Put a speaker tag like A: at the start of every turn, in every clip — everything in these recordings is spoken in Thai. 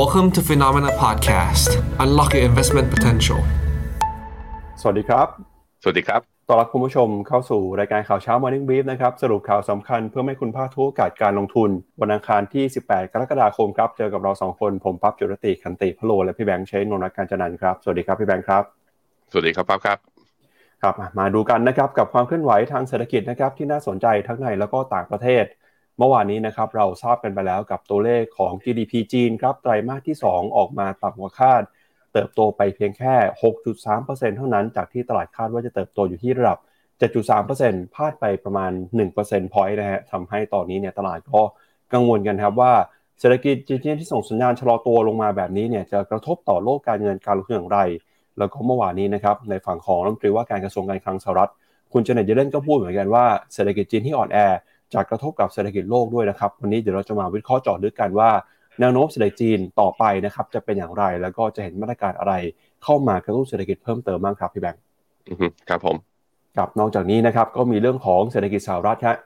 A: Welcome to Phenomena Podcast. Unlock your investment potential.
B: สวัสดีครับ
C: สวัสดีครับ
B: ต้อนรับคุณผู้ชมเข้าสู่รายการข่าวเช้า Morning Brief นะครับ สรุปข่าวสำคัญเพื่อให้คุณพลาดทุกโอกาสการลงทุน วันอังคารที่ 18 กรกฎาคมครับ เจอกับเรา 2 คน ผมปั๊บจุรติคันติพะโล และพี่แบงค์ใช้นนท์การจันนันท์ครับ สวัสดีครับพี่แบงค์ครับ
C: สวัสดีครับปั๊บครับ
B: ครับอะมาดูกันนะครับกับความเคลื่อนไหวทางเศรษฐกิจนะครับที่น่าสนใจทั้งในแล้วก็ต่างประเทศ เมื่อวานนี้นะครับเราทราบกันไปแล้วกับตัวเลขของ GDP จีนครับไตรมาสที่ 2 ออกมาต่ำกว่าคาด เติบโตไปเพียงแค่ 6.3%เท่านั้นจากที่ตลาดคาดว่าจะเติบโตอยู่ที่ระดับ 7.3%พลาดไปประมาณ 1% point นะฮะทำให้ตอนนี้เนี่ยตลาดก็กังวลกันครับว่าเศรษฐกิจจีนที่ส่งสัญญาณชะลอตัวลงมาแบบนี้เนี่ยจะกระทบต่อโลกการเงินการลงทุนอย่างไร แล้วก็เมื่อวานนี้นะครับในฝั่งของรัฐมนตรีว่าการกระทรวงการคลังสหรัฐ คุณเจเน็ตเยเลนก็พูดเหมือนกันว่าเศรษฐกิจจีนที่อ่อนแอ จะกระทบกับเศรษฐกิจโลกด้วยนะครับ วันนี้เดี๋ยวเราจะมาวิเคราะห์เจาะลึกกันว่าแนวโน้มเศรษฐกิจจีนต่อไปนะครับจะเป็นอย่างไร แล้วก็จะเห็นมาตรการอะไรเข้ามากระตุ้นเศรษฐกิจเพิ่มเติมบ้างครับพี่แบงค์
C: อือฮึครับผม
B: ครับนอกจากนี้นะครับก็มีเรื่องของเศรษฐกิจสหรัฐครับ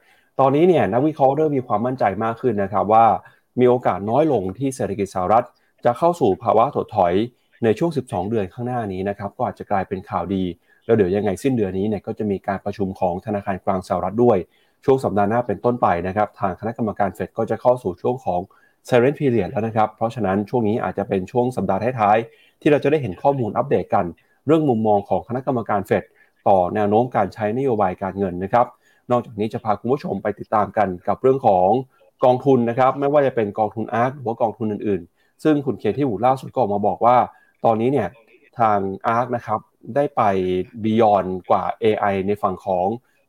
B: ตอนนี้เนี่ยนักวิเคราะห์เริ่มมีความมั่นใจมากขึ้นนะครับว่ามีโอกาสน้อยลงที่เศรษฐกิจสหรัฐ จะเข้าสู่ภาวะถดถอยในช่วง 12 เดือนข้างหน้านี้นะครับก็อาจจะกลายเป็นข่าวดี แล้วเดี๋ยวยังไงสิ้นเดือนนี้เนี่ยก็จะมีการประชุมของธนาคารกลางสหรัฐด้วย ช่วงสัปดาห์หน้าเป็นต้นไปนะครับทางคณะกรรมการเฟดก็จะเข้าสู่ช่วงของ Silent Period แล้วนะครับ เพราะฉะนั้นช่วงนี้อาจจะเป็นช่วงสัปดาห์ท้ายๆ ที่เราจะได้เห็นข้อมูลอัปเดตกัน เรื่องมุมมองของคณะกรรมการเฟดต่อแนวโน้มการใช้นโยบายการเงินนะครับ นอกจากนี้จะพาคุณผู้ชมไปติดตามกันกับเรื่องของกองทุนนะครับ ไม่ว่าจะเป็นกองทุนอาร์คหรือว่ากองทุนอื่นๆ ซึ่งคุณเคที่หูล่าสุดก็ออกมาบอกว่า ตอนนี้เนี่ยทางอาร์คนะครับได้ไปบียอนกว่า AI ในฝั่งของ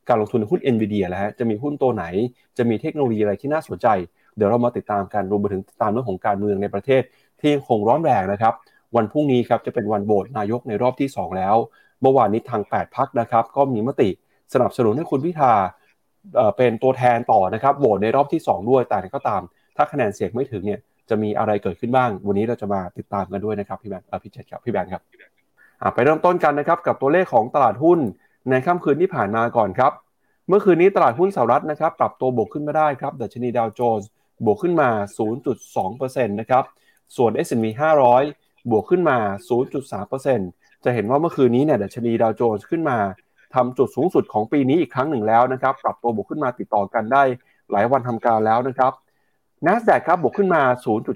B: การลงทุนในหุ้น NVIDIA แล้วฮะจะมีหุ้นตัวไหน จะมีเทคโนโลยีอะไรที่น่าสนใจ เดี๋ยวเรามาติดตามกันรวมไปถึงตามเรื่องของการเมืองในประเทศ ที่ยังคงร้อนแรงนะครับ วันพรุ่งนี้ครับจะเป็นวันโหวตนายกในรอบที่ 2 แล้ว เมื่อวานนี้ทาง 8พักนะครับ ก็มีมติสนับสนุนให้คุณพิธาเป็นตัวแทนต่อนะครับโหวตในรอบที่ 2 ด้วยแต่ก็ตาม ถ้าคะแนนเสียงไม่ถึงเนี่ยจะมีอะไรเกิดขึ้นบ้าง วันนี้เราจะมาติดตามกันด้วยนะครับพี่แบงค์อ่อพี่เจษครับพี่แบงค์ครับไปเริ่มต้นกันนะครับกับตัวเลขของตลาดหุ้น ในค่ำคืนที่ผ่านมาก่อนครับ เมื่อคืนนี้ตลาดหุ้นสหรัฐนะครับปรับตัวบวกขึ้นมาได้ครับดัชนีดาวโจนส์บวกขึ้นมา 0.2%นะครับ ส่วน S&P 500 บวกขึ้นมา 0.3%จะเห็นว่าเมื่อคืนนี้เนี่ยดัชนีดาวโจนส์ขึ้นมาทำจุดสูงสุดของปีนี้อีกครั้งหนึ่งแล้วนะครับ ปรับตัวบวกขึ้นมาติดต่อกันได้หลายวันทำการแล้วนะครับ NASDAQ ครับบวกขึ้นมา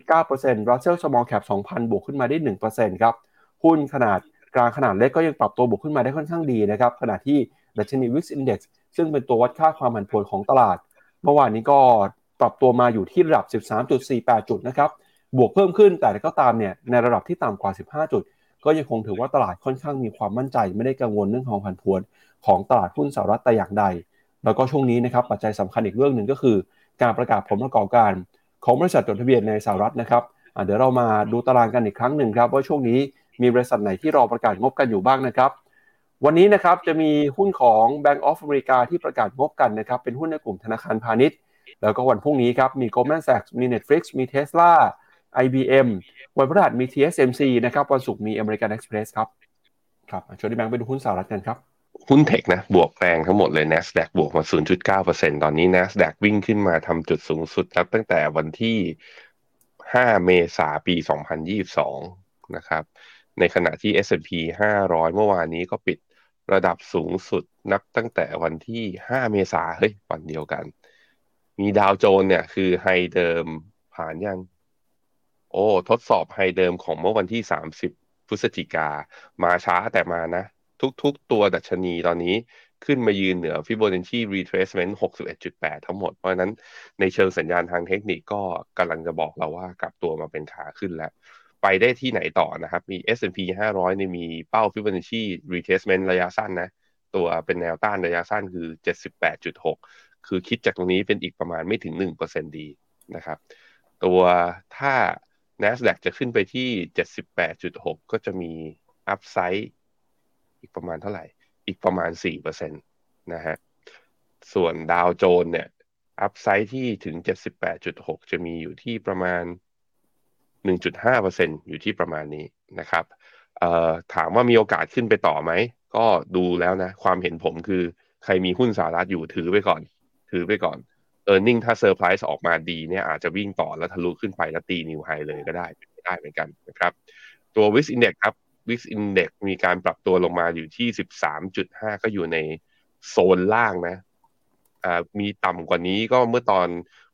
B: 0.9% Russell Small Cap 2,000 บวกขึ้นมาได้ 1%ครับ หุ้นขนาด กลางขนาดเล็กก็ยังปรับตัวบวกขึ้นมาได้ค่อนข้างดีนะครับขณะที่ดัชนี Wix Index ซึ่งเป็นตัววัดค่าความผันผวนของตลาด เมื่อวานนี้ก็ปรับตัวมาอยู่ที่ระดับ 13.48 จุดนะครับบวกเพิ่มขึ้นแต่ก็ตามเนี่ยในระดับที่ต่ำกว่า 15 จุด ก็ยังคงถือว่าตลาดค่อนข้างมีความมั่นใจ ไม่ได้กังวลเรื่องของผันผวนของตลาดหุ้นสหรัฐแต่อย่างใด แล้วก็ช่วงนี้นะครับปัจจัยสำคัญอีกเรื่องหนึ่งก็คือ การประกาศผลประกอบการของบริษัทจดทะเบียนในสหรัฐนะครับเดี๋ยวเรามาดูตารางกันอีกครั้งหนึ่งครับว่าช่วงนี้ มีบริษัทไหนที่รอประกาศงบกันอยู่บ้างนะครับ วันนี้นะครับจะมีหุ้นของ Bank of America ที่ประกาศงบกันนะครับ เป็นหุ้นในกลุ่มธนาคารพาณิชย์ แล้วก็วันพรุ่งนี้ครับมี Goldman Sachs มี Netflix มี Tesla IBM วันพฤหัสมี TSMC นะครับวันศุกร์มี American Express ครับครับชวนที่แบงค์ไปดูหุ้นสหรัฐกันครับ
C: หุ้นเทคนะบวกแรงทั้งหมดเลย NASDAQ บวกมา 0.9%ตอนนี้ NASDAQ วิ่งขึ้นมาทำจุดสูงสุดนับตั้งแต่วันที่ 5 เมษาปี 2022 นะครับ ในขณะที่ S&P 500 เมื่อวานนี้ก็ปิดระดับสูงสุดนับตั้งแต่วันที่ 5 เมษาเฮ้ย วันเดียวกัน มีดาวโจนเนี่ย คือไฮเดิมผ่านยัง โอ้ ทดสอบไฮเดิมของเมื่อวันที่ 30 พฤศจิกา มาช้าแต่มานะ ทุกๆตัวดัชนีตอนนี้ขึ้นมายืนเหนือ Fibonacci retracement 61.8 ทั้งหมด เพราะนั้นในเชิงสัญญาณทางเทคนิคก็กำลังจะบอกเราว่ากลับตัวมาเป็นขาขึ้นแล้ว ไปได้ที่ไหนต่อนะครับ มี S&P 500เนี่มีเป้า Fibonacci retracement ระยะสั้นนะ ตัวเป็นแนวต้านระยะสั้นคือ 78.6 คือคิดจากตรงนี้เป็นอีกประมาณไม่ถึง 1%ดีนะครับ ตัวถ้า NASDAQ จะขึ้นไปที่ 78.6 ก็จะมี upside อีกประมาณเท่าไหร่ อีกประมาณ 4%นะฮะ ส่วนดาวโจนเนี่ยอัพไซด์ที่ถึง 78.6 จะมีอยู่ที่ประมาณ 1.5%อยู่ที่ประมาณนี้นะครับถามว่ามีโอกาสขึ้นไปต่อไหม ก็ดูแล้วนะ ความเห็นผมคือใครมีหุ้นสหรัฐอยู่ถือไปก่อน ถือไปก่อน e a r n i n g ถ้าเซอร์ไพรส์ออกมาดีเนี่ยอาจจะวิ่งต่อแล้วทะลุขึ้นไปแล้วตี new high เลยก็ได้ได้เหมือนกันนะครับ ตัว VIX Index ครับ VIX Index มีการปรับตัวลงมาอยู่ที่ 13.5 ก็อยู่ในโซนล่างนะมีต่ำกว่านี้ก็เมื่อตอน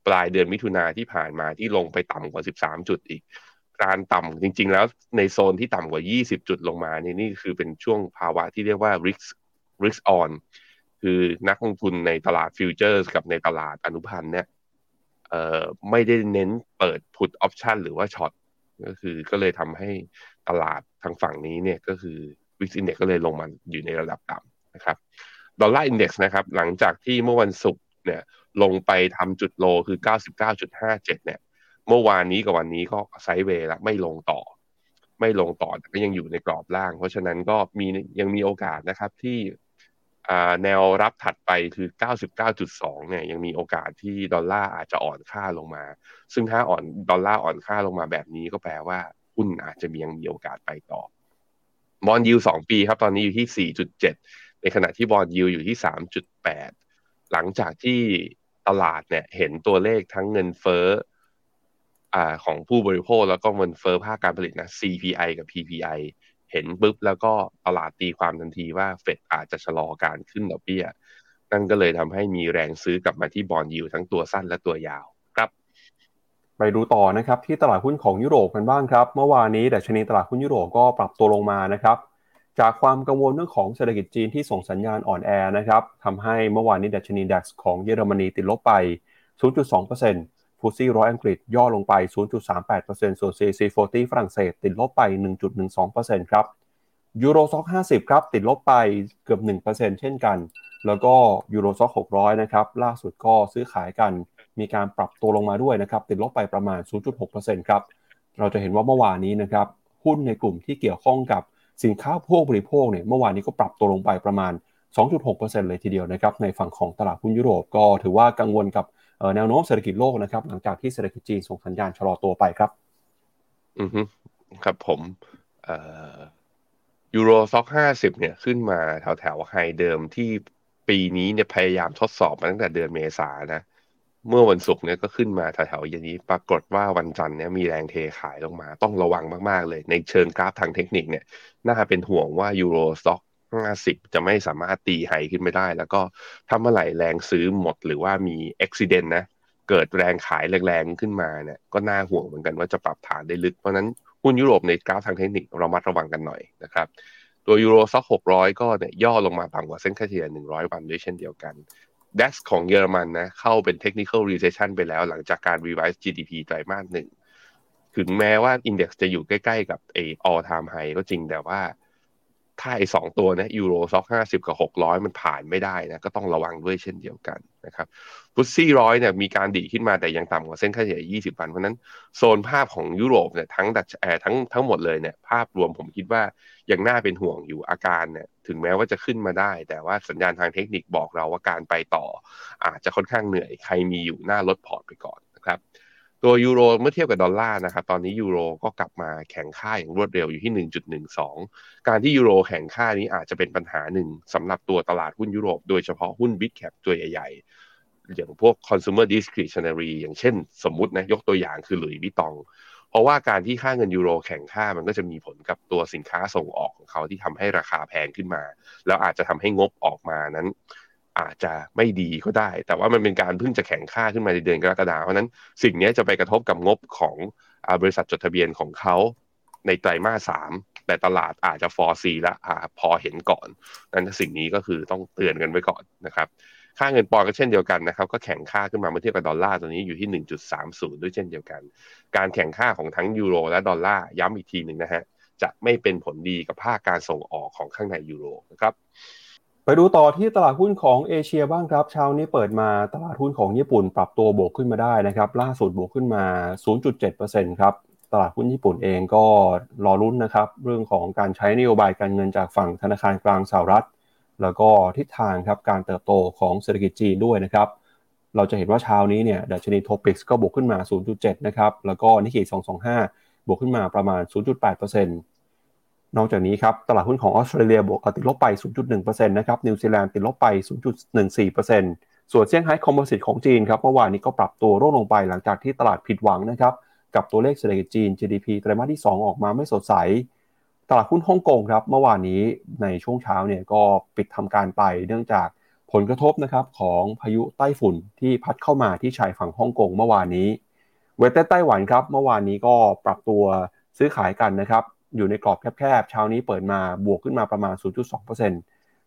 C: ปลายเดือนมิถุนาที่ผ่านมาที่ลงไปต่ำกว่า 13 จุดอีก การต่ำจริง ๆ แล้วในโซนที่ต่ำกว่า 20 จุดลงมานี่นี่คือเป็นช่วงภาวะที่เรียกว่า risk risk on คือนักลงทุนในตลาดฟิวเจอร์สกับในตลาดอนุพันธ์เนี่ยเอ่อไม่ได้เน้นเปิด put option หรือว่า short ก็คือก็เลยทำให้ตลาดทางฝั่งนี้เนี่ยก็คือ VIX Index ก็เลยลงมาอยู่ในระดับต่ำนะครับ Dollar Index นะครับหลังจากที่เมื่อวันศุกร์เนี่ย ลงไปทำจุด low คือ 99.57 เนี่ย เมื่อวานนี้กับวันนี้ก็ sideway ละไม่ลงต่อ ไม่ลงต่อแต่ก็ยังอยู่ในกรอบล่าง เพราะฉะนั้นก็มียังมีโอกาสนะครับที่แนวรับถัดไปคือ 99.2 เนี่ยยังมีโอกาสที่ดอลลาร์อาจจะอ่อนค่าลงมา ซึ่งถ้าอ่อนดอลลาร์อ่อนค่าลงมาแบบนี้ก็แปลว่าหุ้นอาจจะมียังมีโอกาสไปต่อบอลยูสองปีครับ ตอนนี้อยู่ที่ 4.7 ในขณะที่บอลยูอยู่ที่ 3.8 หลังจากที่ ตลาดเนี่ยเห็นตัวเลขทั้งเงินเฟ้ออ่าของผู้บริโภคแล้วก็เงินเฟ้อภาคการผลิตนะ CPI กับ PPI เห็นปุ๊บแล้วก็ตลาดตีความทันทีว่าเฟดอาจจะชะลอการขึ้นดอกเบี้ย นั่นก็เลยทำให้มีแรงซื้อกลับมาที่บอลยูทั้งตัวสั้นและตัวยาวครับ
B: ไปดูต่อนะครับที่ตลาดหุ้นของยุโรปกันบ้างครับ เมื่อวานนี้ดัชนีตลาดหุ้นยุโรปก็ปรับตัวลงมานะครับ จากความกังวลเรื่องของเศรษฐกิจจีนที่ส่งสัญญาณอ่อนแอนะครับทำให้เมื่อวานนี้ดัชนีดัคของเยอรมนีติดลบไป 0.2%ฟูซี่ร้อยอังกฤษย่อลงไป 0.38%ส่วน CAC 40ฝรั่งเศสติดลบไป 1.12%ครับยูโรซ็อก50 ครับ ติดลบไปเกือบ 1%เช่นกัน แล้วก็ยูโรซ็อก600 นะครับ ล่าสุดก็ซื้อขายกันมีการปรับตัวลงมาด้วยนะครับ ติดลบไปประมาณ 0.6%ครับ เราจะเห็นว่าเมื่อวานนี้นะครับ หุ้นในกลุ่มที่เกี่ยวข้องกับ สินค้าพวกบริโภคเนี่ยเมื่อวานนี้ก็ปรับตัวลงไปประมาณ 2.6%เลยทีเดียวนะครับในฝั่งของตลาดหุ้นยุโรปก็ถือว่ากังวลกับแนวโน้มเศรษฐกิจโลกนะครับหลังจากที่เศรษฐกิจจีนส่งสัญญาณชะลอตัวไปครับ
C: อือฮึครับผมเอ่อยูโรซ็อกห้าสิบเนี่ยขึ้นมาแถวแถวไฮเดิมที่ปีนี้เนี่ยพยายามทดสอบมาตั้งแต่เดือนเมษานะ เมื่อวันศุกร์เนี่ยก็ขึ้นมาแถวแถวอย่างนี้ ปรากฏว่าวันจันทร์เนี่ยมีแรงเทขายลงมา ต้องระวังมากๆเลย ในเชิงกราฟทางเทคนิคเนี่ย น่าเป็นห่วงว่า Euro Stoxx ห้าสิบจะไม่สามารถตี high ขึ้นไม่ได้ แล้วก็ถ้าเมื่อไหร่แรงซื้อหมดหรือว่ามีอุบัติเหตุนะ เกิดแรงขายแรงๆขึ้นมาเนี่ยก็น่าห่วงเหมือนกันว่าจะปรับฐานได้ลึก เพราะนั้นหุ้นยุโรปในกราฟทางเทคนิคระมัดระวังกันหน่อยนะครับตัว Euro Stoxx หกร้อยก็เนี่ยย่อลงมาต่ำกว่าเส้นค่าเฉลี่ยหนึ่งร้อยวันด้วยเช่นเดียวกัน DAX ของเยอรมันนะ เข้าเป็น technical recession ไปแล้วหลังจากการ revise GDP ไตรมาสหนึ่ง ถึงแม้ว่า index จะอยู่ใกล้ ๆ กับไอ all time high ก็จริงแต่ว่า ถ้าไอสองตัวนะ Euro Stoxx ห้าสิบกับหกร้อยมันผ่านไม่ได้นะ ก็ต้องระวังด้วยเช่นเดียวกัน นะครับ FTSE ร้อยเนี่ยมีการดีขึ้นมาแต่ยังต่ำกว่าเส้นค่าเฉลี่ย 20 วัน เพราะนั้นโซนภาพของยุโรปเนี่ยทั้ง DAX เอยทั้งทั้งหมดเลยเนี่ยภาพรวมผมคิดว่ายังน่าเป็นห่วงอยู่อาการเนี่ยถึงแม้ว่าจะขึ้นมาได้ แต่ว่าสัญญาณทางเทคนิคบอกเราว่าการไปต่อ อาจจะค่อนข้างเหนื่อยใครมีอยู่น่าลดพอร์ตไปก่อนนะครับ ตัวยูโรเมื่อเทียบกับดอลลาร์นะครับตอนนี้ยูโรก็กลับมาแข็งค่าอย่างรวดเร็วอยู่ที่ 1.12 การที่ยูโรแข็งค่านี้อาจจะเป็นปัญหาหนึ่งสำหรับตัวตลาดหุ้นยุโรป โดยเฉพาะหุ้น big cap ตัวใหญ่ๆ อย่างพวก consumer discretionary อย่างเช่นสมมตินะยกตัวอย่างคือหลุยส์วิตอง เพราะว่าการที่ค่าเงินยูโรแข็งค่ามันก็จะมีผลกับตัวสินค้าส่งออกของเขาที่ทำให้ราคาแพงขึ้นมา แล้วอาจจะทำให้งบออกมานั้น อาจจะไม่ดีก็ได้ แต่ว่ามันเป็นการเพิ่งจะแข็งค่าขึ้นมาในเดือนกรกฎาคมเพราะนั้นสิ่งนี้จะไปกระทบกับงบของบริษัทจดทะเบียนของเขาในไตรมาสสามแต่ตลาดอาจจะ foresee ละ พอเห็นก่อนนั้นสิ่งนี้ก็คือต้องเตือนกันไว้ก่อนนะครับค่าเงินปอนด์ก็เช่นเดียวกันนะครับก็แข็งค่าขึ้นมาเมื่อเทียบกับดอลลาร์ตัวนี้อยู่ที่ 1.30 ด้วยเช่นเดียวกัน การแข็งค่าของทั้งยูโรและดอลลาร์ย้ำอีกทีหนึ่งนะฮะจะไม่เป็นผลดีกับภาคการส่งออกของข้างในยูโรนะครับ
B: ไปดูต่อที่ตลาดหุ้นของเอเชียบ้างครับ เช้านี้เปิดมาตลาดหุ้นของญี่ปุ่นปรับตัวบวกขึ้นมาได้นะครับ ล่าสุดบวกขึ้นมา 0.7%ครับ ตลาดหุ้นญี่ปุ่นเองก็รอลุ้นนะครับ เรื่องของการใช้นโยบายการเงินจากฝั่งธนาคารกลางสหรัฐ แล้วก็ทิศทางครับการเติบโตของเศรษฐกิจจีนด้วยนะครับ เราจะเห็นว่าเช้านี้เนี่ยดัชนีโทปิกส์ก็บวกขึ้นมา 0.7 นะครับ แล้วก็นิกเกอิ225 บวกขึ้นมาประมาณ 0.8% นอกจากนี้ครับตลาดหุ้นของออสเตรเลียบวกติดลบไป 0.1%นะครับนิวซีแลนด์ติดลบไป 0.14%ส่วนเซี่ยงไฮ้คอมโพสิตของจีนครับเมื่อวานนี้ก็ปรับตัวร่วงลงไปหลังจากที่ตลาดผิดหวังนะครับกับตัวเลขเศรษฐกิจจีน GDP ไตรมาสที่ 2 ออกมาไม่สดใส ตลาดหุ้นฮ่องกงครับเมื่อวานนี้ในช่วงเช้าเนี่ยก็ปิดทำการไป เนื่องจากผลกระทบนะครับของพายุไต้ฝุ่นที่พัดเข้ามาที่ชายฝั่งฮ่องกงเมื่อวานนี้ เวทไต้หวันครับเมื่อวานนี้ก็ปรับตัวซื้อขายกันนะครับ อยู่ในกรอบแคบๆเช้านี้เปิดมาบวกขึ้นมาประมาณ 0.2%เ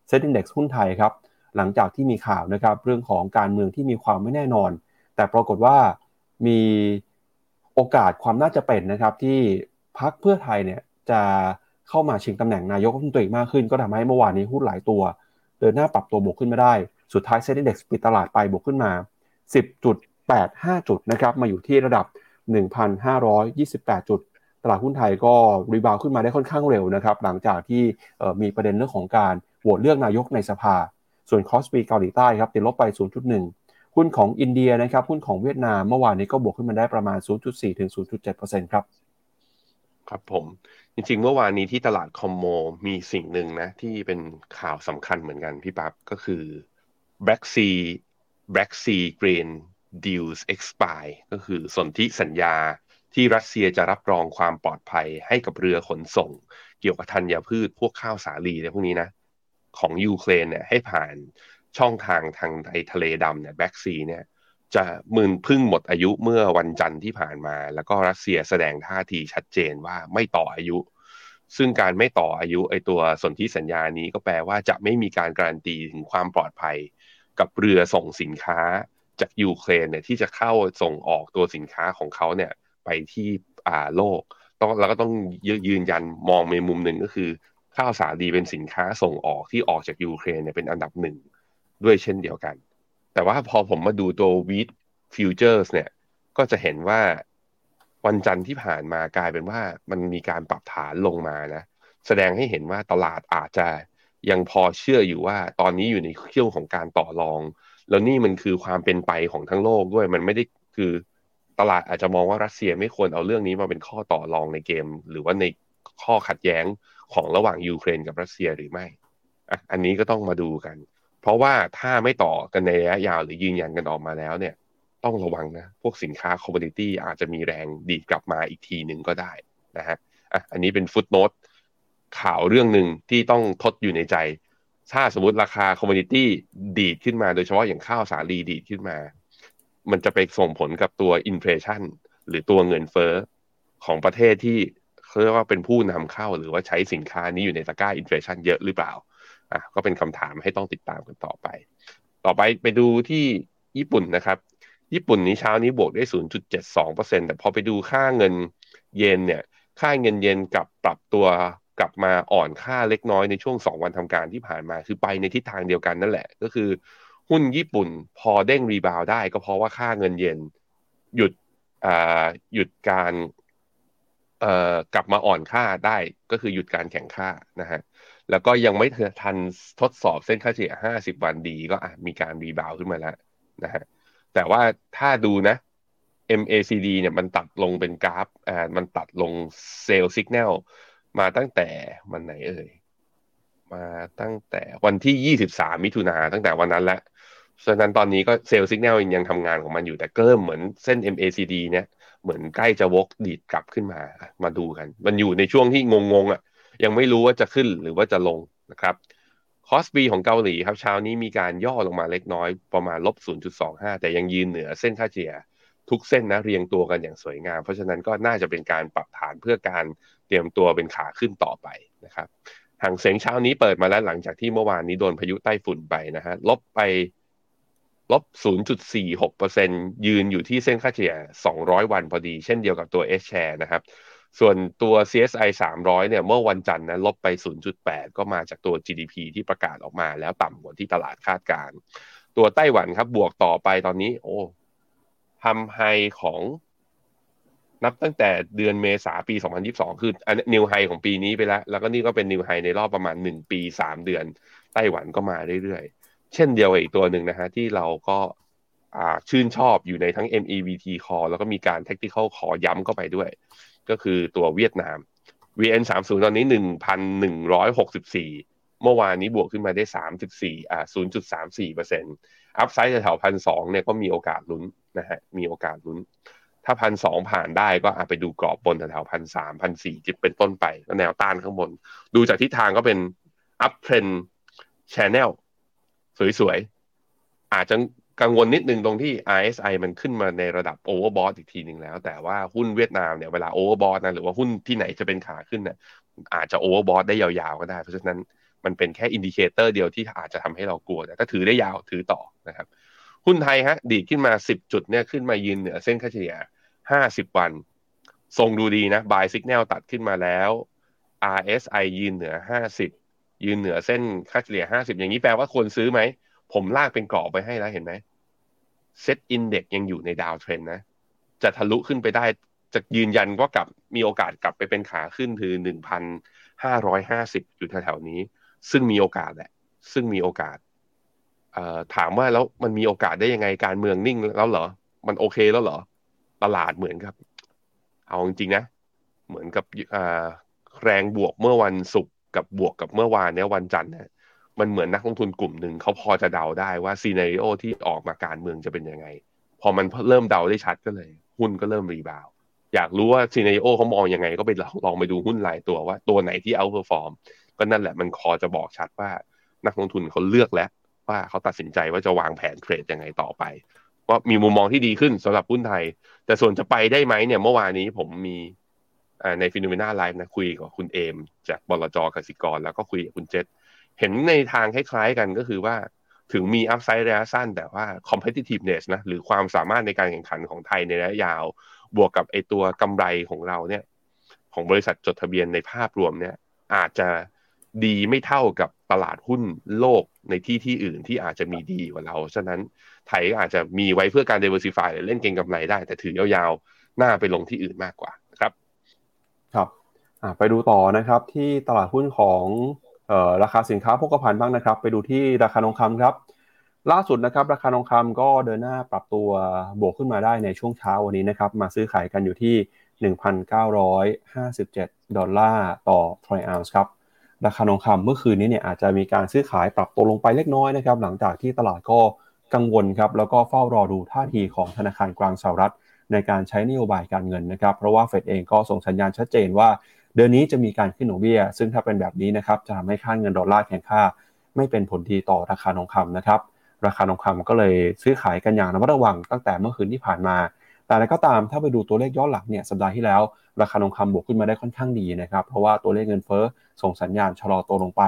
B: ซ็นดินเด็กซ์หุ้นไทยครับ หลังจากที่มีข่าวนะครับเรื่องของการเมืองที่มีความไม่แน่นอน แต่ปรากฏว่ามีโอกาสความน่าจะเป็นนะครับที่พักเพื่อไทยเนี่ยจะเข้ามาชิงตำแหน่งนายกรัฐมนตรีมากขึ้น ก็ทำให้เมื่อวานนี้หุ้นหลายตัว เดินหน้าปรับตัวบวกขึ้นมาได้ สุดท้ายเซ็นดินเด็กปิดตลาดไปบวกขึ้นมา 10.85 จุดนะครับมาอยู่ที่ระดับ 1,528จุด ตลาดหุ้นไทยก็รีบาวขึ้นมาได้ค่อนข้างเร็วนะครับ หลังจากที่มีประเด็นเรื่องของการโหวตเลือกนายกในสภา ส่วนคอสปีเกาหลีใต้ครับติดลบไป 0.1 หุ้นของอินเดียนะครับหุ้นของเวียดนามเมื่อวานนี้ก็บวกขึ้นมาได้ประมาณ 0.4 ถึง 0.7%ครับ
C: ครับผมจริงๆเมื่อวานนี้ที่ตลาด commo มีสิ่งหนึ่งนะ ที่เป็นข่าวสำคัญเหมือนกันพี่ปั๊บก็คือ Black Sea Black Sea Grain Deals Expire ก็คือสนธิสัญญา ที่รัสเซียจะรับรองความปลอดภัยให้กับเรือขนส่ง เกี่ยวกับธัญพืชพวกข้าวสาลีอะไรพวกนี้นะ ของยูเครนเนี่ยให้ผ่านช่องทางทางในทะเลดำเนี่ย Black Sea เนี่ยจะมันเพิ่งหมดอายุเมื่อวันจันทร์ที่ผ่านมา แล้วก็รัสเซียแสดงท่าทีชัดเจนว่าไม่ต่ออายุ ซึ่งการไม่ต่ออายุไอตัวสนธิสัญญานี้ก็แปลว่าจะไม่มีการการันตีถึงความปลอดภัย กับเรือส่งสินค้าจากยูเครนเนี่ยที่จะเข้าส่งออกตัวสินค้าของเขาเนี่ย ไปที่อ่าโลกต้องเราก็ต้องยืนยันมองในมุมหนึ่งก็คือ ข้าวสาลีเป็นสินค้าส่งออกที่ออกจากยูเครนเนี่ยเป็นอันดับหนึ่งด้วยเช่นเดียวกัน แต่ว่าพอผมมาดูตัว Wheat Futures เนี่ยก็จะเห็นว่าวันจันทร์ที่ผ่านมากลายเป็นว่ามันมีการปรับฐานลงมานะแสดงให้เห็นว่าตลาดอาจจะยังพอเชื่ออยู่ว่าตอนนี้อยู่ในเรื่องของการต่อรอง แล้วนี่มันคือความเป็นไปของทั้งโลกด้วยมันไม่ได้คือ ตลาดอาจจะมองว่ารัสเซียไม่ควรเอาเรื่องนี้มาเป็นข้อต่อรองในเกม หรือว่าในข้อขัดแย้งของระหว่างยูเครนกับรัสเซียหรือไม่อะอันนี้ก็ต้องมาดูกัน เพราะว่าถ้าไม่ต่อกันในระยะยาวหรือยืนยันกันออกมาแล้วเนี่ย ต้องระวังนะ พวกสินค้า commodity อาจจะมีแรงดีดกลับมาอีกทีหนึ่งก็ได้นะฮะอะอันนี้เป็น footnote ข่าวเรื่องหนึ่งที่ต้องทดอยู่ในใจ ถ้าสมมติราคา commodity ดีดขึ้นมา โดยเฉพาะอย่างข้าวสาลีดีดขึ้นมา มันจะไปส่งผลกับตัว inflation หรือตัวเงินเฟ้อของประเทศที่เขาเรียกว่าเป็นผู้นำเข้าหรือว่าใช้สินค้านี้อยู่ในตะกร้า inflation เยอะหรือเปล่าอะก็เป็นคำถามให้ต้องติดตามกันต่อไป ต่อไปไปดูที่ญี่ปุ่นนะครับ ญี่ปุ่นนี้เช้านี้บวกได้ 0.72%แต่พอไปดูค่าเงินเยนเนี่ยค่าเงินเยนกับปรับตัวกลับมาอ่อนค่าเล็กน้อยในช่วง 2 วันทำการที่ผ่านมา คือไปในทิศทางเดียวกันนั่นแหละ ก็คือ หุ้นญี่ปุ่นพอเด้ง rebound ได้ ก็เพราะว่าค่าเงินเยนหยุดหยุดการกลับมาอ่อนค่าได้ก็คือหยุดการแข็งค่านะฮะแล้วก็ยังไม่ทันทดสอบเส้นค่าเฉลี่ย 50 วันดีก็มีการ rebound ขึ้นมาแล้วนะฮะแต่ว่าถ้าดูนะ MACD เนี่ยมันตัดลงเป็นกราฟอ่ามันตัดลงsell signal มาตั้งแต่วันไหนเอ่ย มาตั้งแต่วันที่ 23 มิถุนาตั้งแต่วันนั้นแล้ว ฉะนั้นตอนนี้ก็ sell signal ยังทำงานของมันอยู่แต่เริ่มเหมือนเส้น MACD เนี่ยเหมือนใกล้จะวกดีดกลับขึ้นมา มาดูกัน มันอยู่ในช่วงที่งงๆอะยังไม่รู้ว่าจะขึ้นหรือว่าจะลงนะครับ KOSPI ของเกาหลีครับเช้านี้มีการย่อลงมาเล็กน้อยประมาณลบ 0.25 แต่ยังยืนเหนือเส้นค่าเฉลี่ยทุกเส้นนะเรียงตัวกันอย่างสวยงาม เพราะฉะนั้นก็น่าจะเป็นการปรับฐานเพื่อการเตรียมตัวเป็นขาขึ้นต่อไปนะครับหางเสียงเช้านี้เปิดมาแล้วหลังจากที่เมื่อวานนี้โดนพายุใต้ฝุ่นไปนะฮะลบไป ลบ 0.46%ยืนอยู่ที่เส้นค่าเฉลี่ย 200 วันพอดี เช่นเดียวกับตัว S share นะครับ ส่วนตัว CSI 300 เนี่ย เมื่อวันจันทร์นะลบไป 0.8 ก็มาจากตัว GDP ที่ประกาศออกมา แล้วต่ำกว่าที่ตลาดคาดการ ตัวไต้หวันครับ บวกต่อไปตอนนี้ โอ้ทำไฮของนับตั้งแต่เดือนเมษาปี 2022 คืออันนิวไฮของปีนี้ไปแล้ว แล้วก็นี่ก็เป็นนิวไฮในรอบประมาณ 1 ปี 3 เดือน ไต้หวันก็มาเรื่อยๆ เช่นเดียวกันอีกตัวหนึ่งนะฮะที่เราก็ชื่นชอบอยู่ในทั้ง MEVT Call แล้วก็มีการ Tactical Call ย้ำเข้าไปด้วย ก็คือตัวเวียดนาม VN30 ตอนนี้ 1,164 เมื่อวานนี้บวกขึ้นมาได้ 34อ่า0.34% upside แถวพันสองเนี่ยก็มีโอกาสลุ้นนะฮะมีโอกาสลุ้น ถ้าพันสองผ่านได้ก็อาไปดูกรอบบนแถวพันสามพันสี่สิบเป็นต้นไป แนวต้านข้างบน ดูจากทิศทางก็เป็น uptrend channel สวยๆ อาจจะกังวลนิดนึงตรงที่ RSI มันขึ้นมาในระดับ overbought อีกทีหนึ่งแล้ว แต่ว่าหุ้นเวียดนามเนี่ยเวลา overbought นะหรือว่าหุ้นที่ไหนจะเป็นขาขึ้นเนี่ยอาจจะ overbought ได้ยาวๆ ก็ได้ เพราะฉะนั้นมันเป็นแค่ indicator เดียวที่อาจจะทำให้เรากลัว แต่ถ้าถือได้ยาวถือต่อนะครับ หุ้นไทยฮะ ดีดขึ้นมา 10 จุดเนี่ยขึ้นมายืนเหนือเส้นค่าเฉลี่ย 50 วัน ทรงดูดีนะ buy signal ตัดขึ้นมาแล้ว RSI ยืนเหนือ 50 ยืนเหนือเส้นค่าเฉลี่ย 50 อย่างนี้แปลว่าควรซื้อไหม ผมลากเป็นกรอบไปให้แล้วเห็นไหม SET Index ยังอยู่ใน downtrend นะ จะทะลุขึ้นไปได้ จะยืนยันว่ากลับมีโอกาสกลับไปเป็นขาขึ้นคือหนึ่งพันห้าร้อยห้าสิบอยู่แถวๆนี้ ซึ่งมีโอกาสแหละ ซึ่งมีโอกาสถามว่าแล้วมันมีโอกาสได้ยังไงการเมืองนิ่งแล้วเหรอ มันโอเคแล้วเหรอ ตลาดเหมือนกับ เอาจริงๆนะ เหมือนกับแรงบวกเมื่อวันศุกร์ กับบวกกับเมื่อวานเนี้ยวันจันทร์เนี่ยมันเหมือนนักลงทุนกลุ่มหนึ่งเขาพอจะเดาได้ว่าซีนารีโอที่ออกมาการเมืองจะเป็นยังไง พอมันเริ่มเดาได้ชัดก็เลย หุ้นก็เริ่ม rebound อยากรู้ว่า scenario เขามองยังไง ก็ไปลองไปดูหุ้นรายตัวว่าตัวไหนที่ outperform ก็นั่นแหละมันก็จะบอกชัดว่านักลงทุนเขาเลือกแล้ว ว่าเขาตัดสินใจว่าจะวางแผนเทรดยังไงต่อไปว่ามีมุมมองที่ดีขึ้นสำหรับหุ้นไทย แต่ส่วนจะไปได้ไหมเนี่ยเมื่อวานนี้ผมมี ใน FINNOMENA Live นะคุยกับคุณเอ็ม จากบลจกสิกร แล้วก็คุยกับคุณเจษเห็นในทางคล้ายๆกันก็คือว่าถึงมีอัพไซด์ระยะสั้น แต่ว่า competitiveness นะหรือความสามารถในการแข่งขันของไทยในระยะยาว บวกกับไอตัวกำไรของเราเนี่ยของบริษัทจดทะเบียนในภาพรวมเนี่ยอาจจะดีไม่เท่ากับตลาดหุ้นโลกในที่ที่อื่นที่อาจจะมีดีกว่าเรา ฉะนั้นไทยก็อาจจะมีไว้เพื่อการ diversify หรือเล่นเก็งกำไรได้ แต่ถือยาวๆ หน้าไปลงที่อื่นมากกว่า
B: ครับไปดูต่อนะครับที่ตลาดหุ้นของราคาสินค้าโภคภัณฑ์บ้างนะครับ ไปดูที่ราคาทองคำครับ ล่าสุดนะครับราคาทองคำก็เดินหน้าปรับตัวบวกขึ้นมาได้ในช่วงเช้าวันนี้นะครับมาซื้อขายกันอยู่ที่ 1,957 ดอลลาร์ต่อทรอยออนซ์ครับราคาทองคำเมื่อคืนนี้เนี่ยอาจจะมีการซื้อขายปรับตัวลงไปเล็กน้อยนะครับหลังจากที่ตลาดก็กังวลครับแล้วก็เฝ้ารอดูท่าทีของธนาคารกลางสหรัฐ ในการใช้นโยบายการเงินนะครับ เพราะว่าเฟดเองก็ส่งสัญญาณชัดเจนว่า เดือนนี้จะมีการขึ้นดอกเบี้ย ซึ่งถ้าเป็นแบบนี้นะครับจะทำให้ค่าเงินดอลลาร์แข็งค่า ไม่เป็นผลดีต่อราคาทองคำนะครับ ราคาทองคำก็เลยซื้อขายกันอย่างระมัดระวังตั้งแต่เมื่อคืนที่ผ่านมา แต่อะไรก็ตามถ้าไปดูตัวเลขย้อนหลังเนี่ยสัปดาห์ที่แล้ว ราคาทองคำบวกขึ้นมาได้ค่อนข้างดีนะครับ เพราะว่าตัวเลขเงินเฟ้อส่งสัญญาณชะลอตัวลงไป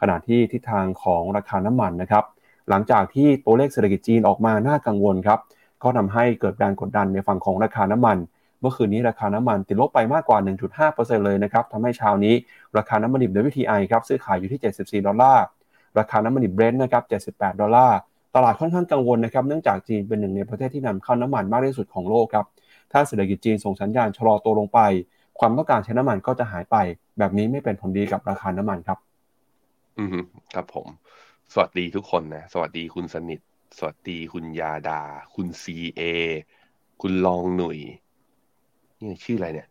B: ขณะที่ทิศทางของราคาน้ำมันนะครับ หลังจากที่ตัวเลขเศรษฐกิจจีนออกมาน่ากังวลครับ ก็ทาให้เกิดการกดดันในฝั่งของราคาน้ำมัน เมื่อคืนนี้ราคาน้ำมันติดลบไปมากกว่า 1.5%เลยนะครับทำให้เช้านี้ราคาน้ำมันดิบ WTI ครับซื้อขายอยู่ที่ 74 ดอลลาร์ ราคาน้ำมันดิบเบรนท์นะครับ 78 ดอลลาร์ ตลาดค่อนข้างกังวลนะครับ เนื่องจากจีนเป็นหนึ่งในประเทศที่นำเข้าน้ำมันมากที่สุดของโลกครับ ถ้าเศรษฐกิจจีนส่งสัญญาณชะลอตัวลงไป ความต้องการใช้น้ำมันก็จะหายไป แบบนี้ไม่เป็นผลดีกับราคาน้ำมันครับ
C: อืมครับผม สวัสดีทุกคนนะ สวัสดีคุณสนิท สวัสดีคุณยาดา คุณซีเอคุณลองหนุ่ยนี่ชื่ออะไรเนี่ย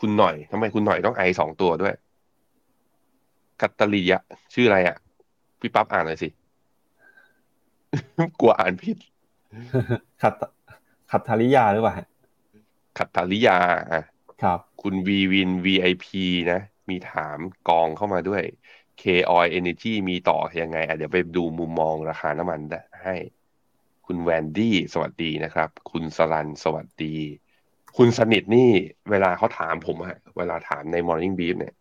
C: คุณหน่อยทำไมคุณหน่อยต้องไอสองตัวด้วยกัตตลียะ ชื่ออะไรอะ พี่ปั๊บอ่านเลยสิ กลัวอ่านผิด
B: ขัดขัตทาริยาหรือเปล่า
C: ขัตทาริยาอะ
B: ครับ
C: คุณวีวิน VIP นะ มีถามกองเข้ามาด้วย K Oil Energy มีต่อยังไงอะเดี๋ยวไปดูมุมมองราคาน้ำมันให้ คุณแวนดี้สวัสดีนะครับ คุณสลันสวัสดี คุณสนิทนี่เวลาเขาถามผมอะเวลาถามใน Morning Brief เนี่ย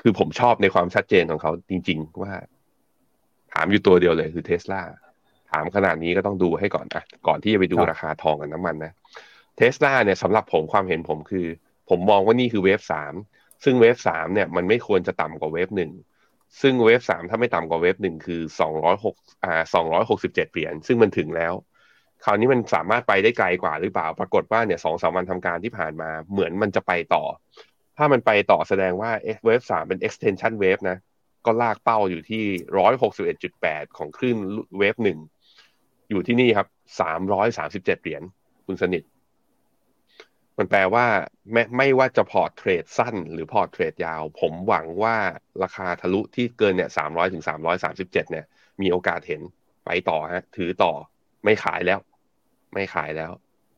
C: คือผมชอบในความชัดเจนของเขาจริง ๆ ว่า ถามอยู่ตัวเดียวเลยคือเทสลาถามขนาดนี้ก็ต้องดูให้ก่อนอะก่อนที่จะไปดูราคาทองกับน้ำมันนะเทสลาเนี่ยสำหรับผมความเห็นผมคือ ผมมองว่านี่คือเวฟสาม ซึ่งเวฟสามเนี่ยมันไม่ควรจะต่ำกว่าเวฟหนึ่งซึ่งเวฟสามถ้าไม่ต่ำกว่าเวฟหนึ่งคือสองร้อยหกอ่าสองร้อยหกสิบเจ็ดเหรียญซึ่งมันถึงแล้ว คราวนี้มันสามารถไปได้ไกลกว่าหรือเปล่า ปรากฏว่าเนี่ยสองสามวันทำการที่ผ่านมาเหมือนมันจะไปต่อ ถ้ามันไปต่อแสดงว่าเวฟสามเป็น extension wave นะ ก็ลากเป้าอยู่ที่ร้อยหกสิบเอ็ดจุดแปดของคลื่นเวฟหนึ่งอยู่ที่นี่ครับสามร้อยสามสิบเจ็ดเหรียญคุณสนิท มันแปลว่าไม่ไม่ว่าจะพอร์ต trade สั้น หรือพอร์ต trade ยาว ผมหวังว่าราคาทะลุที่เกินเนี่ยสามร้อยถึงสามร้อยสามสิบเจ็ดเนี่ย มีโอกาสเห็นไปต่อฮะ ถือต่อไม่ขายแล้ว ไม่ขายแล้ว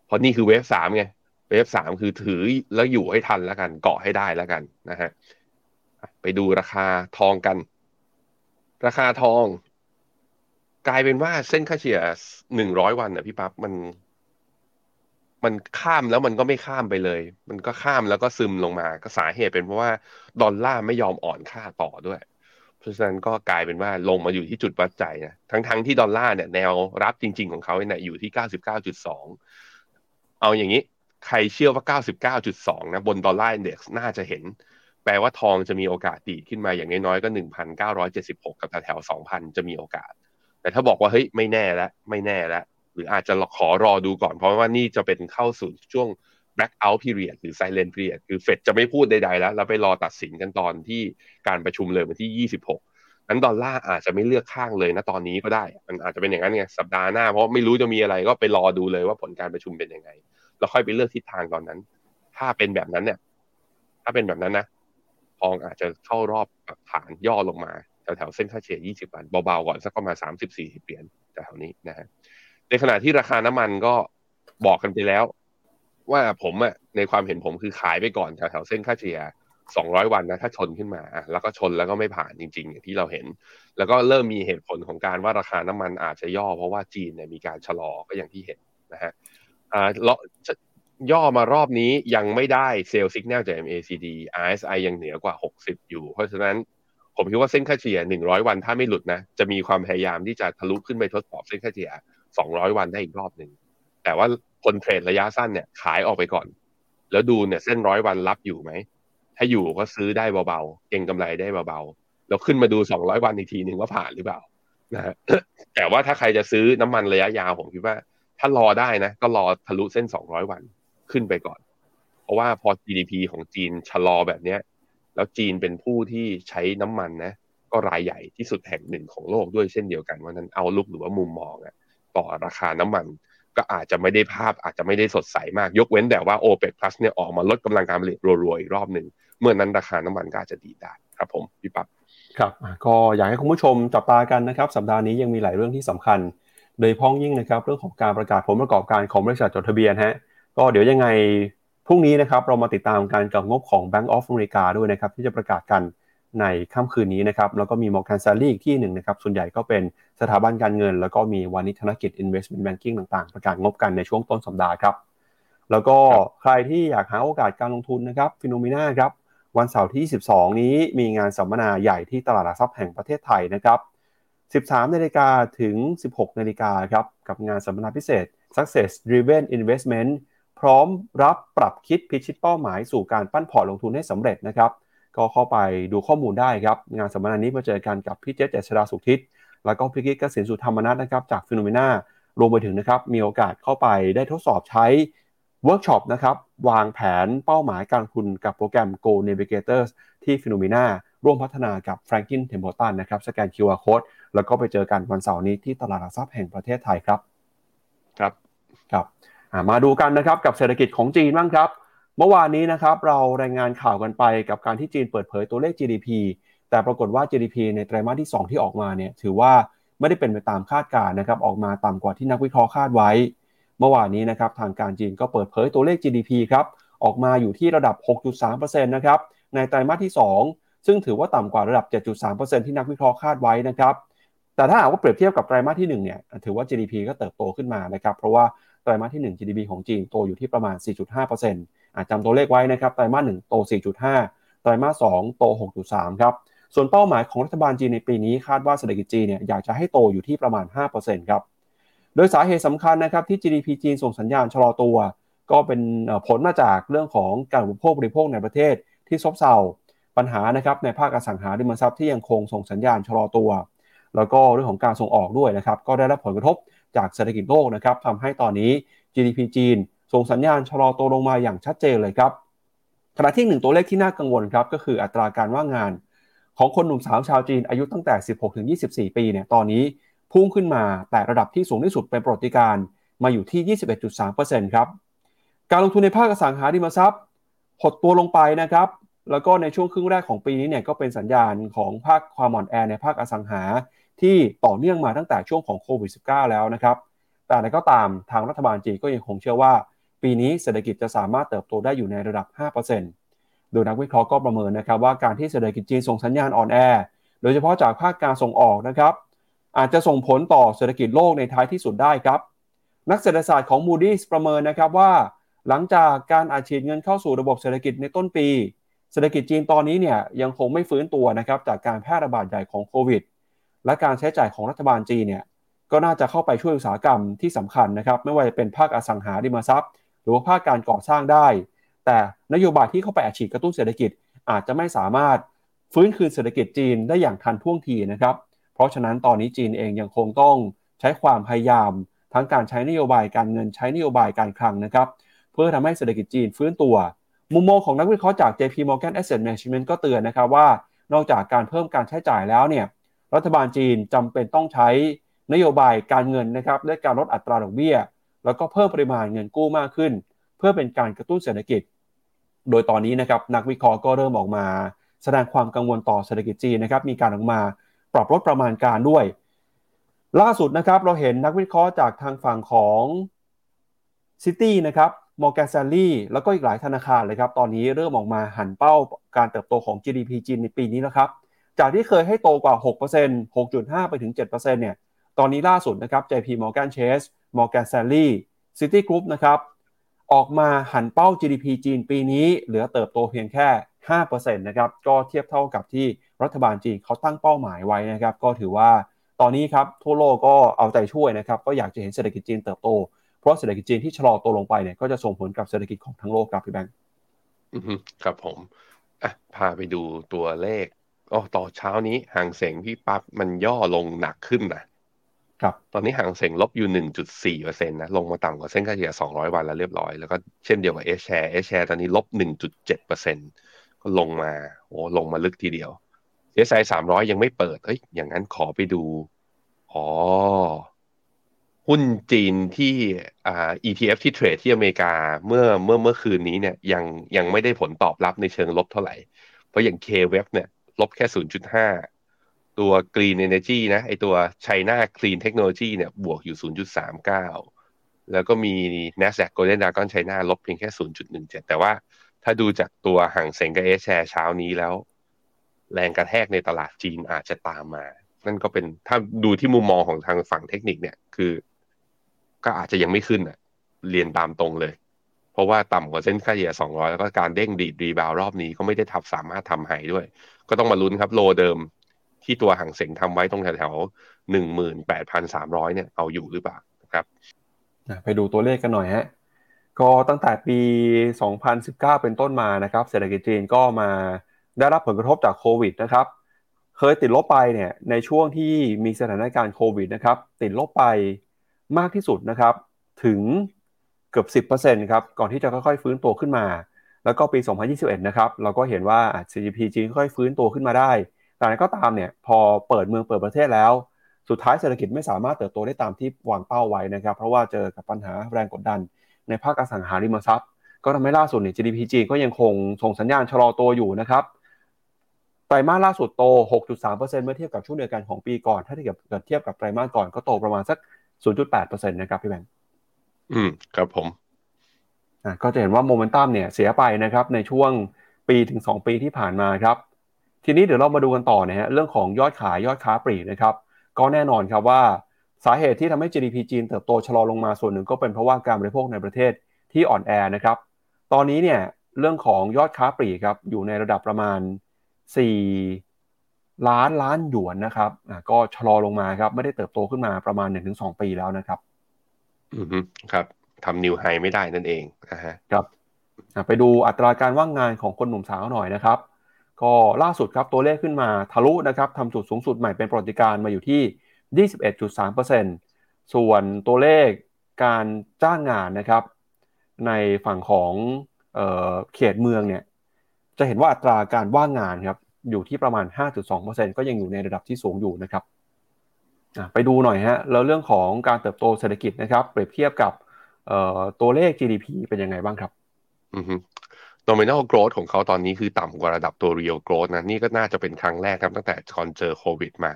C: เพราะนี่คือ wave สามไง wave สามคือถือแล้วอยู่ให้ทันแล้วกัน เกาะให้ได้แล้วกันนะฮะไปดูราคาทองกัน ราคาทอง กลายเป็นว่าเส้นค่าเฉลี่ยหนึ่งร้อยวันอะพี่ปั๊บมัน มันข้ามแล้วมันก็ไม่ข้ามไปเลย มันก็ข้ามแล้วก็ซึมลงมาก็สาเหตุเป็นเพราะว่าดอลลาร์ไม่ยอมอ่อนค่าต่อด้วย เพราะฉะนั้นก็กลายเป็นว่าลงมาอยู่ที่จุดวัดใจนะทั้งๆทที่ดอลลาร์เนี่ยแนวรับจริง ๆ ของเขาเนี่ยอยู่ที่เก้าสิบเก้าจุดสองเอาอย่างนี้ ใครเชื่อว่า 99.2 นะบนดอลลาร์อินเด็กซ์น่าจะเห็น แปลว่าทองจะมีโอกาสดีขึ้นมาอย่างน้อยๆก็ 1,976 กับแถว2,000 จะมีโอกาส แต่ถ้าบอกว่าเฮ้ยไม่แน่แล้วไม่แน่แล้ว รืออาจจะขอรอดูก่อน เพราะว่านี่จะเป็นเข้าสู่ช่วง blackout period หรือ silent period คือเฟดจะไม่พูดใดๆแล้ว เราไปรอตัดสินกันตอนที่การประชุมเลยวันที่ 26 นั้นดอลลาร์อาจจะไม่เลือกข้างเลยนะตอนนี้ก็ได้ มันอาจจะเป็นอย่างนั้นไงสัปดาห์หน้า เพราะไม่รู้จะมีอะไรก็ไปรอดูเลยว่าผลการประชุมเป็นยังไง แล้วค่อยไปเลือกทิศทางตอนนั้น ถ้าเป็นแบบนั้นเนี่ย ถ้าเป็นแบบนั้นนะทองอาจจะเข้ารอบฐานย่อลงมาแถวๆเส้นค่าเฉลี่ย 20 วันเบาๆก่อนสักประมาณ 30-40 เหรียญแถวนี้นะฮะ ในขณะที่ราคาน้ำมันก็บอกกันไปแล้ว ว่าผมอะในความเห็นผมคือขายไปก่อนแถวๆเส้นค่าเฉลี่ย200 วันนะถ้าชนขึ้นมาแล้วก็ชนแล้วก็ไม่ผ่านจริงๆอย่างที่เราเห็น แล้วก็เริ่มมีเหตุผลของการว่าราคาน้ำมันอาจจะย่อ เพราะว่าจีนเนี่ยมีการชะลอก็อย่างที่เห็นนะฮะอ่าย่อมารอบนี้ยังไม่ได้เซลล์สัญญาณจาก MACD RSI ยังเหนือกว่า 60 อยู่ เพราะฉะนั้นผมคิดว่าเส้นค่าเฉลี่ย 100 วันถ้าไม่หลุดนะ จะมีความพยายามที่จะทะลุขึ้นไปทดสอบเส้นค่าเฉลี่ย 200 วันได้อีกรอบหนึ่งแต่ว่าคนเทรดระยะสั้นเนี่ยขายออกไปก่อน แล้วดูเนี่ยเส้นร้อยวันรับอยู่ไหม ถ้าอยู่ก็ซื้อได้เบาๆเก่งกำไรได้เบาๆแล้วขึ้นมาดู200วันอีกทีหนึ่งว่าผ่านหรือเปล่านะฮะแต่ว่าถ้าใครจะซื้อน้ำมันระยะยาวผมคิดว่า ถ้ารอได้นะ ก็รอทะลุเส้น 200 วันขึ้นไปก่อน เพราะว่าพอ GDP ของจีนชะลอแบบเนี้ย แล้วจีนเป็นผู้ที่ใช้น้ำมันนะ ก็รายใหญ่ที่สุดแห่งหนึ่งของโลกด้วยเช่นเดียวกันว่านั้นเอาลุกหรือว่ามุมมองอะ ต่อราคาน้ำมัน ก็อาจจะไม่ได้ภาพอาจจะไม่ได้สดใสมาก ยกเว้นแต่ว่า o p e ป Plus เนี่ยออกมาลดกำลังการผลิตรัวๆอีกรอบหนึ่งเมื่อนั้นราคาน้ำมันก็อาจจะดีได้ครับผมพี่ปั๊บ
B: ครับก็อยากให้คุณผู้ชมจับตากันนะครับสัปดาห์นี้ยังมีหลายเรื่องที่สำคัญ โดยพ้องยิ่งนะครับเรื่องของการประกาศผลประกอบการของบริษัทจดทะเบียนฮะก็เดี๋ยวยังไงพรุ่งนี้นะครับเรามาติดตามการกับงบของ Bank of America ด้วยนะครับที่จะประกาศกัน ในค่ำคืนนี้นะครับแล้วก็มี Morgan Stanley อีกที่หนึ่งนะครับส่วนใหญ่ก็เป็นสถาบันการเงิน แล้วก็มีวานิธนกิจ Investment Banking ต่างๆ ประกาศงบกันในช่วงต้นสัปดาห์ครับแล้วก็ใครที่อยากหาโอกาสการลงทุนนะครับ FINNOMENA ครับวันเสาร์ที่12นี้มีงานสัมมนาใหญ่ที่ตลาดหลักทรัพย์แห่งประเทศไทยนะครับ13นาฬิกาถึง 16นาฬิกาครับกับงานสัมมนาพิเศษ Success Driven Investment พร้อมรับปรับคิดพิชิตเป้าหมายสู่การปั้นพอร์ตลงทุนให้สำเร็จนะครับ ก็เข้าไปดูข้อมูลได้ครับ งานสัมมนานี้มาเจอกันกับพี่เจษเจษฎาสุขทิศแล้วก็พี่กิ๊กเกษมสุธรรมนัทนะครับจาก FINNOMENAรวมไปถึงนะครับมีโอกาสเข้าไปได้ทดสอบใช้เวิร์กช็อปนะครับวางแผนเป้าหมายการลงทุนกับโปรแกรม Go Navigators ที่ FINNOMENA ร่วมพัฒนากับ Franklin Templeton นะครับสแกน QR Code แล้วก็ไปเจอกันวันเสาร์นี้ที่ตลาดหลักทรัพย์แห่งประเทศไทยครับ
C: ครับ
B: ครับมาดูกันนะครับกับเศรษฐกิจของจีนบ้างครับ เมื่อวานนี้นะครับเรารายงานข่าวกันไปกับการที่จีนเปิดเผยตัวเลข GDP แต่ปรากฏว่า GDP ในไตรมาสที่ 2 ที่ออกมาเนี่ยถือว่าไม่ได้เป็นไปตามคาดการณ์นะครับออกมาต่ำกว่าที่นักวิเคราะห์คาดไว้ เมื่อวานนี้นะครับทางการจีนก็เปิดเผยตัวเลข GDP ครับออกมาอยู่ที่ระดับ 6.3%นะครับในไตรมาสที่ 2 ซึ่งถือว่าต่ำกว่าระดับ 7.3%ที่นักวิเคราะห์คาดไว้นะครับแต่ถ้าหากว่าเปรียบเทียบกับไตรมาสที่1เนี่ยถือว่า GDP ก็เติบโตขึ้นมานะครับเพราะว่าไตรมาสที่ 1 GDP ของจีนโตอยู่ที่ประมาณ 4.5% จำตัวเลขไว้นะครับ ไตรมาส1โต 4.5 ไตรมาส2โต 6.3 ครับ ส่วนเป้าหมายของรัฐบาลจีนในปีนี้คาดว่าเศรษฐกิจจีนเนี่ยอยากจะให้โตอยู่ที่ประมาณ 5%ครับ โดยสาเหตุสำคัญนะครับที่ GDP จีนส่งสัญญาณชะลอตัว ก็เป็นผลมาจากเรื่องของการอุปโภคบริโภคในประเทศที่ซบเซา ปัญหานะครับในภาคอสังหาริมทรัพย์ที่ยังคงส่งสัญญาณชะลอตัว แล้วก็เรื่องของการส่งออกด้วยนะครับ ก็ได้รับผลกระทบจากเศรษฐกิจโลกนะครับทำให้ตอนนี้ GDP จีน ส่งสัญญาณชะลอตัวลงมาอย่างชัดเจนเลยครับขณะที่หนึ่งตัวเลขที่น่ากังวลครับก็คืออัตราการว่างงาน ของคนหนุ่มสาวชาวจีนอายุตั้งแต่ 16ถึง24 ปีเนี่ยตอนนี้พุ่งขึ้นมาแต่ระดับที่สูงที่สุดเป็นประวัติการมาอยู่ที่ 21.3%ครับการลงทุนในภาคอสังหาริมทรัพย์ หดตัวลงไปนะครับแล้วก็ในช่วงครึ่งแรกของปีนี้เนี่ยก็เป็นสัญญาณของภาคความอ่อนแอในภาคอสังหา ที่ต่อเนื่องมาตั้งแต่ช่วงของโควิด -19 แล้วนะครับแต่อะไรก็ตามทางรัฐบาลจีนก็ยังคงเชื่อว่า ปีนี้เศรษฐกิจจะสามารถเติบโตได้อยู่ในระดับ 5%โดยนักวิเคราะห์ก็ประเมินนะครับว่าการที่เศรษฐกิจจีนส่งสัญญาณอ่อนแอ โดยเฉพาะจากภาคการส่งออกนะครับ อาจจะส่งผลต่อเศรษฐกิจโลกในท้ายที่สุดได้ครับ นักเศรษฐศาสตร์ของ Moody's ประเมินนะครับว่า หลังจากการอัดฉีดเงินเข้าสู่ระบบเศรษฐกิจในต้นปี เศรษฐกิจจีนตอนนี้เนี่ยยังคงไม่ฟื้นตัวนะครับจากการแพร่ระบาดใหญ่ของโควิด และการใช้จ่ายของรัฐบาลจีนเนี่ยก็น่าจะเข้าไปช่วยอุตสาหกรรมที่สำคัญนะครับไม่ว่าจะเป็นภาคอสังหาริมทรัพย์ หรือว่าภาคการก่อสร้างได้ แต่นโยบายที่เข้าไปอัดฉีดกระตุ้นเศรษฐกิจ อาจจะไม่สามารถฟื้นคืนเศรษฐกิจจีนได้อย่างทันท่วงทีนะครับ เพราะฉะนั้นตอนนี้จีนเองยังคงต้องใช้ความพยายาม ทั้งการใช้นโยบายการเงินใช้นโยบายการคลังนะครับ เพื่อทำให้เศรษฐกิจจีนฟื้นตัว มุมมองของนักวิเคราะห์จาก JP Morgan Asset Management ก็เตือนนะครับว่านอกจากการเพิ่มการใช้จ่ายแล้วเนี่ยรัฐบาลจีนจำเป็นต้องใช้นโยบายการเงินนะครับและการลดอัตราดอกเบี้ย แล้วก็เพิ่มปริมาณเงินกู้มากขึ้น เพื่อเป็นการกระตุ้นเศรษฐกิจ โดยตอนนี้นะครับนักวิเคราะห์ก็เริ่มออกมา แสดงความกังวลต่อเศรษฐกิจจีนนะครับมีการออกมาปรับลดประมาณการด้วย ล่าสุดนะครับเราเห็นนักวิเคราะห์จากทางฝั่งของ Citi นะครับ Morgan Stanley แล้วก็อีกหลายธนาคารเลยครับ ตอนนี้เริ่มออกมาหั่นเป้าการเติบโตของ GDP จีนในปีนี้แล้วครับ จากที่เคยให้โตกว่า 6% 6.5 ไปถึง 7%เนี่ย ตอนนี้ล่าสุดนะครับ JP Morgan Chase Morgan Stanley Citigroup นะครับออกมาหันเป้า GDP จีนปีนี้ เหลือเติบโตเพียงแค่ 5%นะครับก็เทียบเท่ากับที่รัฐบาลจีนเขาตั้งเป้าหมายไว้นะครับก็ถือว่าตอนนี้ครับทั่วโลกก็เอาใจช่วยนะครับก็อยากจะเห็นเศรษฐกิจจีนเติบโต เพราะเศรษฐกิจจีนที่ชะลอตัวลงไปเนี่ยก็จะส่งผลกับเศรษฐกิจของทั้งโลกครับพี่แบงค์
C: ครับผมอะพาไปดูตัวเลขอ๋อต่อเช้านี้ห่างเสงพี่ปั๊บมันย่อลงหนักขึ้นนะ ครับตอนนี้ห่างเสงลบอยู่หนึ่งจุดสี่เปอร์เซ็นต์นะลงมาต่ำกว่าเส้นค่าเฉลี่ยสองร้อยวันแล้วเรียบร้อย แล้วก็เช่นเดียวกับเอชแชร์เอชแชร์ตอนนี้ลบหนึ่งจุดเจ็ดเปอร์เซ็นต์ก็ลงมาโอ้ลงมาลึกทีเดียวเอสไอสามร้อยยังไม่เปิดเฮ้ยอย่างนั้นขอไปดู อ๋อ หุ้นจีนที่อ่า ETF ที่เทรดที่อเมริกาเมื่อเมื่อเมื่อคืนนี้เนี่ยยังยังไม่ได้ผลตอบรับในเชิงลบเท่าไหร่ เพราะอย่าง K-Web เนี่ยลบแค่ 0.5 ตัว Green Energy นะไอตัว China Clean Technology เนี่ยบวกอยู่ 0.39 แล้วก็มี NASDAQ Golden Dragon China ลบเพียงแค่ 0.17 แต่ว่าถ้าดูจากตัวห่างเซ็งกับเอชแชร์เช้านี้แล้ว แรงกระแทกในตลาดจีนอาจจะตามมา นั่นก็เป็นถ้าดูที่มุมมองของทางฝั่งเทคนิคเนี่ยคือ ก็อาจจะยังไม่ขึ้นอะเรียนตามตรงเลย เพราะว่าต่ำกว่าเส้นค่าเฉลี่ย 200 แล้วก็การเด้งดีดรีบาวรอบนี้ก็ไม่ได้ทับสามารถทำไฮด้วย ก็ต้องมาลุ้นครับโลเดิม ที่ตัวห่างเสงทำไว้ตรงแถวๆหนึ่งหมื่นแปดพันสามร้อยเนี่ยเอาอยู่หรือเปล่านะครับ
B: ไปดูตัวเลขกันหน่อยฮะก็ตั้งแต่ปี 2019 เป็นต้นมานะครับ เศรษฐกิจจีนก็มาได้รับผลกระทบจากโควิดนะครับ เคยติดลบไปเนี่ยในช่วงที่มีสถานการณ์โควิดนะครับ ติดลบไปมากที่สุดนะครับ ถึงเกือบ 10%ครับ ก่อนที่จะค่อยๆฟื้นตัวขึ้นมา แล้วก็ปี 2021 นะครับ เราก็เห็นว่า GDP จีนค่อยฟื้นตัวขึ้นมาได้ แต่นั้นก็ตามเนี่ยพอเปิดเมืองเปิดประเทศแล้ว สุดท้ายเศรษฐกิจไม่สามารถเติบโตได้ตามที่วางเป้าไว้นะครับ เพราะว่าเจอกับปัญหาแรงกดดัน ในภาคอสังหาริมทรัพย์ ก็ทำให้ล่าสุดเนี่ย GDP จีนก็ยังคงส่งสัญญาณชะลอตัวอยู่นะครับไตรมาสล่าสุดโต 6.3%เมื่อเทียบกับช่วงเดียวกันของปีก่อน ถ้าเทียบกับเทียบกับไตรมาสก่อนก็โตประมาณสัก 0.8%นะครับพี่แบงค์
C: อืมครับผม
B: อะก็จะเห็นว่าโมเมนตัมเนี่ยเสียไปนะครับในช่วงปีถึง 2 ปีที่ผ่านมาครับ ทีนี้เดี๋ยวเรามาดูกันต่อนะฮะเรื่องของยอดขายยอดค้าปลีกนะครับก็แน่นอนครับว่าสาเหตุที่ทำให้ GDP จีนเติบโตชะลอลงมาส่วนหนึ่งก็เป็นเพราะว่าการบริโภคในประเทศที่อ่อนแอนะครับ ตอนนี้เนี่ยเรื่องของยอดค้าปลีกครับอยู่ในระดับประมาณ 4 ล้านล้านหยวนนะครับอะก็ชะลอลงมาครับไม่ได้เติบโตขึ้นมาประมาณ 1-2 ปีแล้วนะครับ
C: อือฮึครับทำนิวไฮไม่ได้นั่นเองนะฮะ
B: ครับอะไปดูอัตราการว่างงานของคนหนุ่มสาวหน่อยนะครับ ก็ล่าสุดครับตัวเลขขึ้นมาทะลุนะครับทำจุดสูงสุดใหม่เป็นประวัติการมาอยู่ที่ 21.3%ส่วนตัวเลขการจ้างงานนะครับ ในฝั่งของเออเขตเมืองเนี่ยจะเห็นว่าอัตราการว่างงานครับอยู่ที่ประมาณ 5.2%ก็ยังอยู่ในระดับที่สูงอยู่นะครับไปดูหน่อยฮะแล้วเรื่องของการเติบโตเศรษฐกิจนะครับ เปรียบเทียบกับตัวเลข GDP เป็นยังไงบ้างครับ
C: nominal growth ของเขาตอนนี้คือต่ำกว่าระดับตัว real growth นะนี่ก็น่าจะเป็นครั้งแรกครับตั้งแต่ก่อนเจอโควิดมา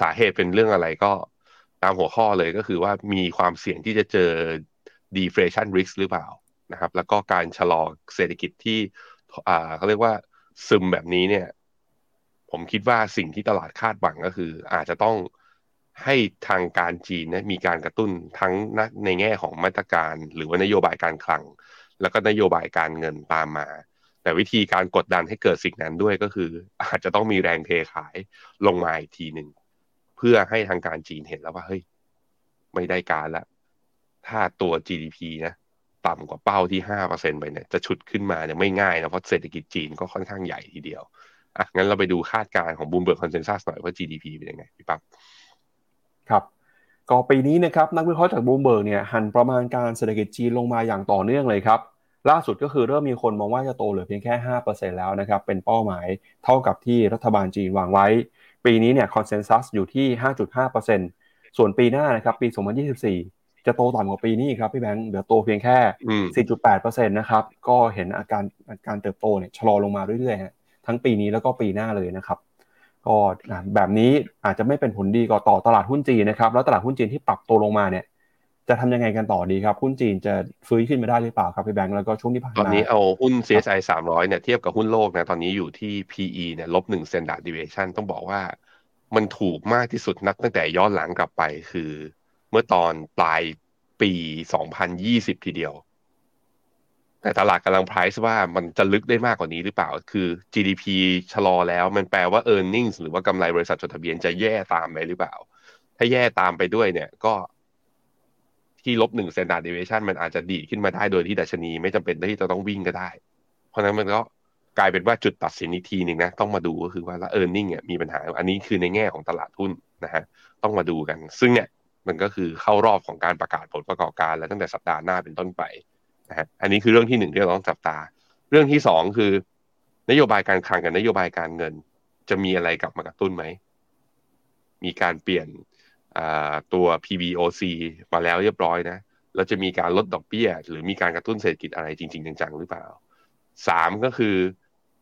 C: สาเหตุเป็นเรื่องอะไรก็ตามหัวข้อเลยก็คือว่ามีความเสี่ยงที่จะเจอ deflation risk หรือเปล่านะครับ แล้วก็การชะลอเศรษฐกิจที่เขาเรียกว่าซึมแบบนี้เนี่ย ผมคิดว่าสิ่งที่ตลาดคาดหวังก็คือ อาจจะต้องให้ทางการจีนนะมีการกระตุ้นทั้งในแง่ของมาตรการ หรือว่านโยบายการคลัง แล้วก็นโยบายการเงินตามมา แต่วิธีการกดดันให้เกิดสิ่งนั้นด้วยก็คือ อาจจะต้องมีแรงเทขายลงมาอีกทีหนึ่งเพื่อให้ทางการจีนเห็นแล้วว่าเฮ้ยไม่ได้การละถ้าตัว GDP นะต่ำกว่าเป้าที่ห้าเปอร์เซ็นต์ไปเนี่ยจะฉุดขึ้นมาเนี่ยไม่ง่ายนะเพราะเศรษฐกิจจีนก็ค่อนข้างใหญ่ทีเดียวอะงั้นเราไปดูคาดการณ์ของ Bloomberg consensus หน่อยว่า GDP เป็นยังไงพี่ปั๊บ
B: ครับก็ปีนี้นะครับนักวิเคราะห์จากบูมเบิร์กเนี่ยหั่นประมาณการเศรษฐกิจจีนลงมาอย่างต่อเนื่องเลยครับ ล่าสุดก็คือเริ่มมีคนมองว่าจะโตเหลือเพียงแค่ 5%แล้วนะครับเป็นเป้าหมายเท่ากับที่รัฐบาลจีนวางไว้ ปีนี้เนี่ยคอนเซนแซสอยู่ที่ 5.5%ส่วนปีหน้านะครับปี 2024 จะโตต่ำกว่าปีนี้ครับพี่แบงค์เดี๋ยวโตเพียงแค่ 4.8%นะครับก็เห็นอาการการเติบโตเนี่ยชะลอลงมาเรื่อยๆฮะทั้งปีนี้แล้วก็ปีหน้าเลยนะครับก็แบบนี้อาจจะไม่เป็นผลดีต่อตลาดหุ้นจีนนะครับแล้วตลาดหุ้นจีนที่ปรับตัวลงมาเนี่ย จะทำยังไงกันต่อดีครับหุ้นจีนจะฟื้นขึ้นมาได้หรือเปล่าครับพี่แบงค์แล้วก็ช่วงที่ผ่านมา
C: ตอนนี้เอาหุ้น CSI 300เนี่ยเทียบกับหุ้นโลกนะตอนนี้อยู่ที่ PE เนี่ยลบหนึ่ง standard deviation ต้องบอกว่า มันถูกมากที่สุดนับตั้งแต่ย้อนหลังกลับไปคือ เมื่อตอนปลายปี 2020 ทีเดียว แต่ตลาดกำลัง price ว่ามันจะลึกได้มากกว่านี้หรือเปล่า คือ GDP ชะลอแล้วมันแปลว่า e a r n i n g หรือว่ากำไรบริษัทจดทะเบียนจะแย่ตามไปหรือเปล่า ถ้าแย่ตามไปด้วยเนี่ยก็ ที่ลบหนึ่ง standard deviation มันอาจจะดีขึ้นมาได้โดยที่ดัชนี ไม่จำเป็นที่จะต้องวิ่งก็ได้ เพราะนั้นมันก็กลายเป็นว่าจุดตัดสินอีกทีหนึ่งนะต้องมาดูก็คือว่าแล้ว e a r n i n g เนี่ยมีปัญหา อันนี้คือในแง่ของตลาดหุ้นนะฮะต้องมาดูกัน ซึ่งเนี่ยมันก็คือเข้ารอบของการประกาศผลประกอบการ แล้วตั้งแต่สัปดาห์หน้าเป็นต้นไปนะฮะอันนี้คือเรื่องที่หนึ่งที่เราต้องจับตา เรื่องที่สองคือนโยบายการคลังกับนโยบายการเงิน จะมีอะไรกลับมากระตุ้นไหมมีการเปลี่ยน ตัว PBOC มาแล้วเรียบร้อยนะเราจะมีการลดดอกเบี้ย หรือมีการกระตุ้นเศรษฐกิจอะไรจริง ๆ จังๆหรือเปล่าสามก็คือ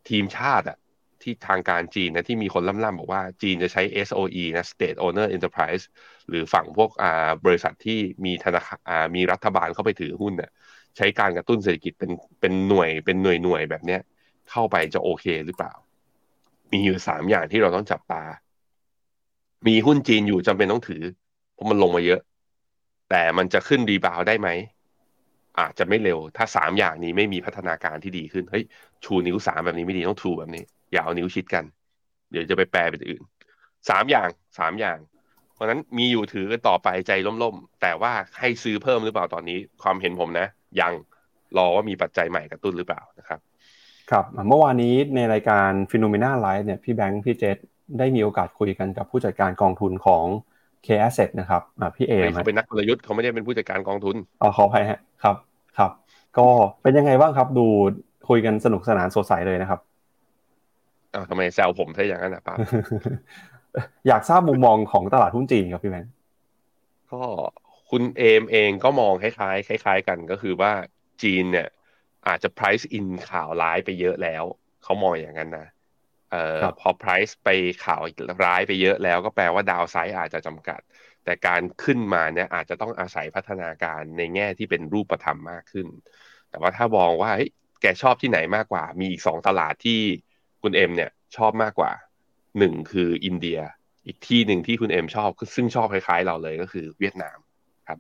C: ทีมชาติอะที่ทางการจีนนะที่มีคนล่ำๆบอกว่าจีนจะใช้ SOE นะ State Owner Enterprise หรือฝั่งพวกบริษัทที่มีธนาคารมีรัฐบาลเข้าไปถือหุ้นเนี่ยใช้การกระตุ้นเศรษฐกิจเป็นเป็นหน่วยเป็นหน่วยหน่วยแบบเนี้ยเข้าไปจะโอเคหรือเปล่า มีอยู่สามอย่างที่เราต้องจับตา มีหุ้นจีนอยู่จำเป็นต้องถือเพราะมันลงมาเยอะ แต่มันจะขึ้นรีบาวได้ไหมอาจจะไม่เร็ว ถ้าสามอย่างนี้ไม่มีพัฒนาการที่ดีขึ้นเฮ้ยชูนิ้วสามแบบนี้ไม่ดีต้องชูแบบนี้ อย่าเอานิ้วชิดกัน เดี๋ยวจะไปแปลเป็นอื่นสามอย่างสามอย่าง เพราะนั้นมีอยู่ถือกันต่อไปใจล่มๆ แต่ว่าให้ซื้อเพิ่มหรือเปล่าตอนนี้ ความเห็นผมนะ ยังรอว่ามีปัจจัยใหม่กระตุ้นหรือเปล่านะครับ
B: ครับเมื่อวานนี้ในรายการฟิโนเมนาไลฟ์เนี่ยพี่แบงค์พี่เจษ ได้มีโอกาสคุยกันกับผู้จัดการกองทุนของ K Asset นะครับพี่เอ
C: เขาเป็นนักกลยุทธ์เขาไม่ได้เป็นผู้จัดการกองทุน
B: อ๋อขออภัยฮะครับครับ ก็เป็นยังไงบ้างครับ ดูคุยกันสนุกสนานสดใสเลยนะครับ
C: อ้าวทำไมแซวผมใช่อย่างนั้นนะป้า
B: อยากทราบมุมมองของตลาดหุ้นจีนครับพี่แมน
C: ก็คุณเอมเองก็มองคล้ายๆคล้าย ๆ กันก็คือว่าจีนเนี่ยอาจจะ price in ข่าวร้ายไปเยอะแล้ว เขามองอย่างนั้นนะ เอ่อพอ price ไปข่าวร้ายไปเยอะแล้วก็แปลว่าดาวไซด์อาจจะจำกัด แต่การขึ้นมาเนี่ยอาจจะต้องอาศัยพัฒนาการในแง่ที่เป็นรูปธรรมมากขึ้น แต่ว่าถ้ามองว่าแกชอบที่ไหนมากกว่า มีอีกสองตลาดที่คุณเอ็มเนี่ยชอบมากกว่าหนึ่งคืออินเดีย อีกที่หนึ่งที่คุณเอ็มชอบซึ่งชอบคล้ายๆเราเลยก็คือเวียดนามครับ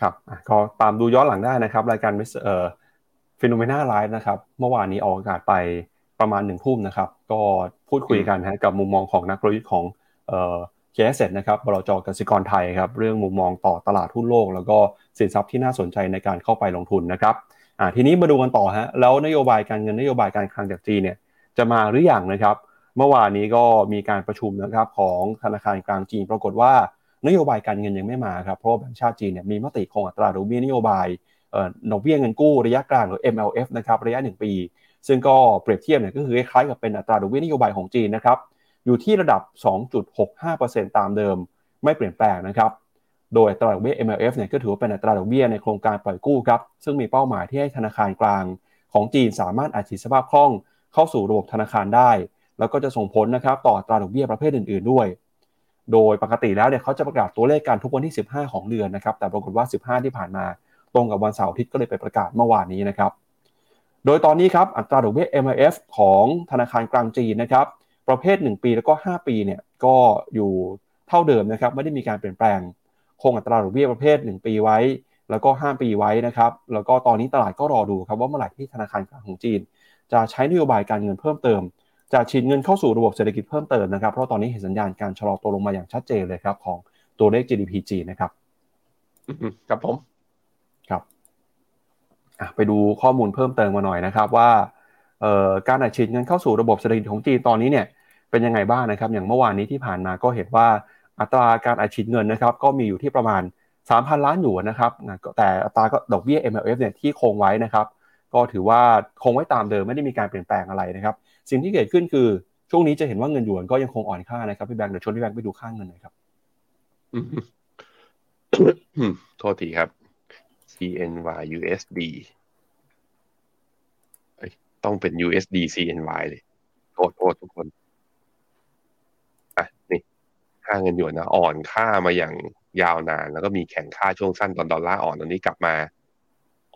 B: ครับก็ตามดูย้อนหลังได้นะครับ รายการเอ่อ FINNOMENA Live นะครับ เมื่อวานนี้ออกอากาศไป ประมาณหนึ่งทุ่มนะครับ ก็พูดคุยกันฮะกับมุมมองของนักลงทุนของเอ่อ KAsset นะครับบลจกสิกรไทยครับเรื่องมุมมองต่อตลาดหุ้นโลก แล้วก็สินทรัพย์ที่น่าสนใจในการเข้าไปลงทุนนะครับอ่าทีนี้มาดูกันต่อฮะแล้วนโยบายการเงินนโยบายการคลังจากจีนเนี่ยจะมาหรืออยังนะครับ เมื่อวานนี้ก็มีการประชุมนะครับของธนาคารกลางจีน ปรากฏว่านโยบายการเงินยังไม่มาครับเพราะแบงก์ชาติจีนเนี่ยมีมติคงอัตราดอกเบี้ยนโยบายดอกเบี้ยเงินกู้ระยะกลางหรือ MLF นะครับระยะ 1 ปี ซึ่งก็เปรียบเทียบเนี่ยก็คือคล้ายๆกับเป็นอัตราดอกเบี้ยนโยบายของจีนนะครับอยู่ที่ระดับ 2.65%ตามเดิมไม่เปลี่ยนแปลงนะครับโดยอัตราดอกเบี้ย MLF เนี่ยก็ถือว่าเป็นอัตราดอกเบี้ยในโครงการปล่อยกู้ครับซึ่งมีเป้าหมายที่ให้ธนาคารกลางของจีนสามารถอัดฉีดสภาพคล่องเข้าสู่ระบบธนาคารได้ แล้วก็จะส่งผลนะครับต่ออัตราดอกเบี้ยประเภทอื่น ๆด้วย โดยปกติแล้วเนี่ยเขาจะประกาศตัวเลขการทุกวันที่ 15 ของเดือนนะครับแต่ปรากฏว่า 15 ที่ผ่านมา ตรงกับวันเสาร์อาทิตย์ก็เลยไปประกาศเมื่อวานนี้นะครับ โดยตอนนี้ครับอัตราดอกเบี้ย MLF ของธนาคารกลางจีนนะครับ ประเภท 1 ปีแล้วก็ 5 ปีเนี่ยก็อยู่เท่าเดิมนะครับไม่ได้มีการเปลี่ยนแปลง คงอัตราดอกเบี้ยประเภท 1 ปีไว้ แล้วก็ 5 ปีไว้นะครับแล้วก็ตอนนี้ตลาดก็รอดูครับว่าเมื่อไหร่ที่ธนาคารกลางของจีน จะใช้นโยบายการเงินเพิ่มเติม จะฉีดเงินเข้าสู่ระบบเศรษฐกิจเพิ่มเติมนะครับเพราะตอนนี้เห็นสัญญาณการชะลอตัวลงมาอย่างชัดเจนเลยครับของตัวเลข GDP จีนนะครับ
C: ครับผม
B: ครับ ไปดูข้อมูลเพิ่มเติมมาหน่อยนะครับว่าการอัดฉีดเงินเข้าสู่ระบบเศรษฐกิจของจีนตอนนี้เนี่ยเป็นยังไงบ้างนะครับ อย่างเมื่อวานนี้ที่ผ่านมาก็เห็นว่าอัตราการอัดฉีดเงินนะครับ ก็มีอยู่ที่ประมาณ 3,000 ล้านหยวนนะครับแต่อัตราก็ดอกเบี้ย MLF เนี่ยที่คงไว้นะครับ ก็ถือว่าคงไว้ตามเดิมไม่ได้มีการเปลี่ยนแปลงอะไรนะครับ สิ่งที่เกิดขึ้นคือช่วงนี้จะเห็นว่าเงินหยวนก็ยังคงอ่อนค่านะครับพี่แบงค์เดี๋ยวชวนพี่แบงค์ไปดูค่างเงินหน่อยครับ
C: โทษทีครับ CNY USD ต้องเป็น USD CNY เลยโทษโทษทุกคน อะ นี่ ค่าเงินหยวนนะอ่อนค่ามาอย่างยาวนาน แล้วก็มีแข่งค่าช่วงสั้นตอนดอลลาร์อ่อนตอนนี้กลับมา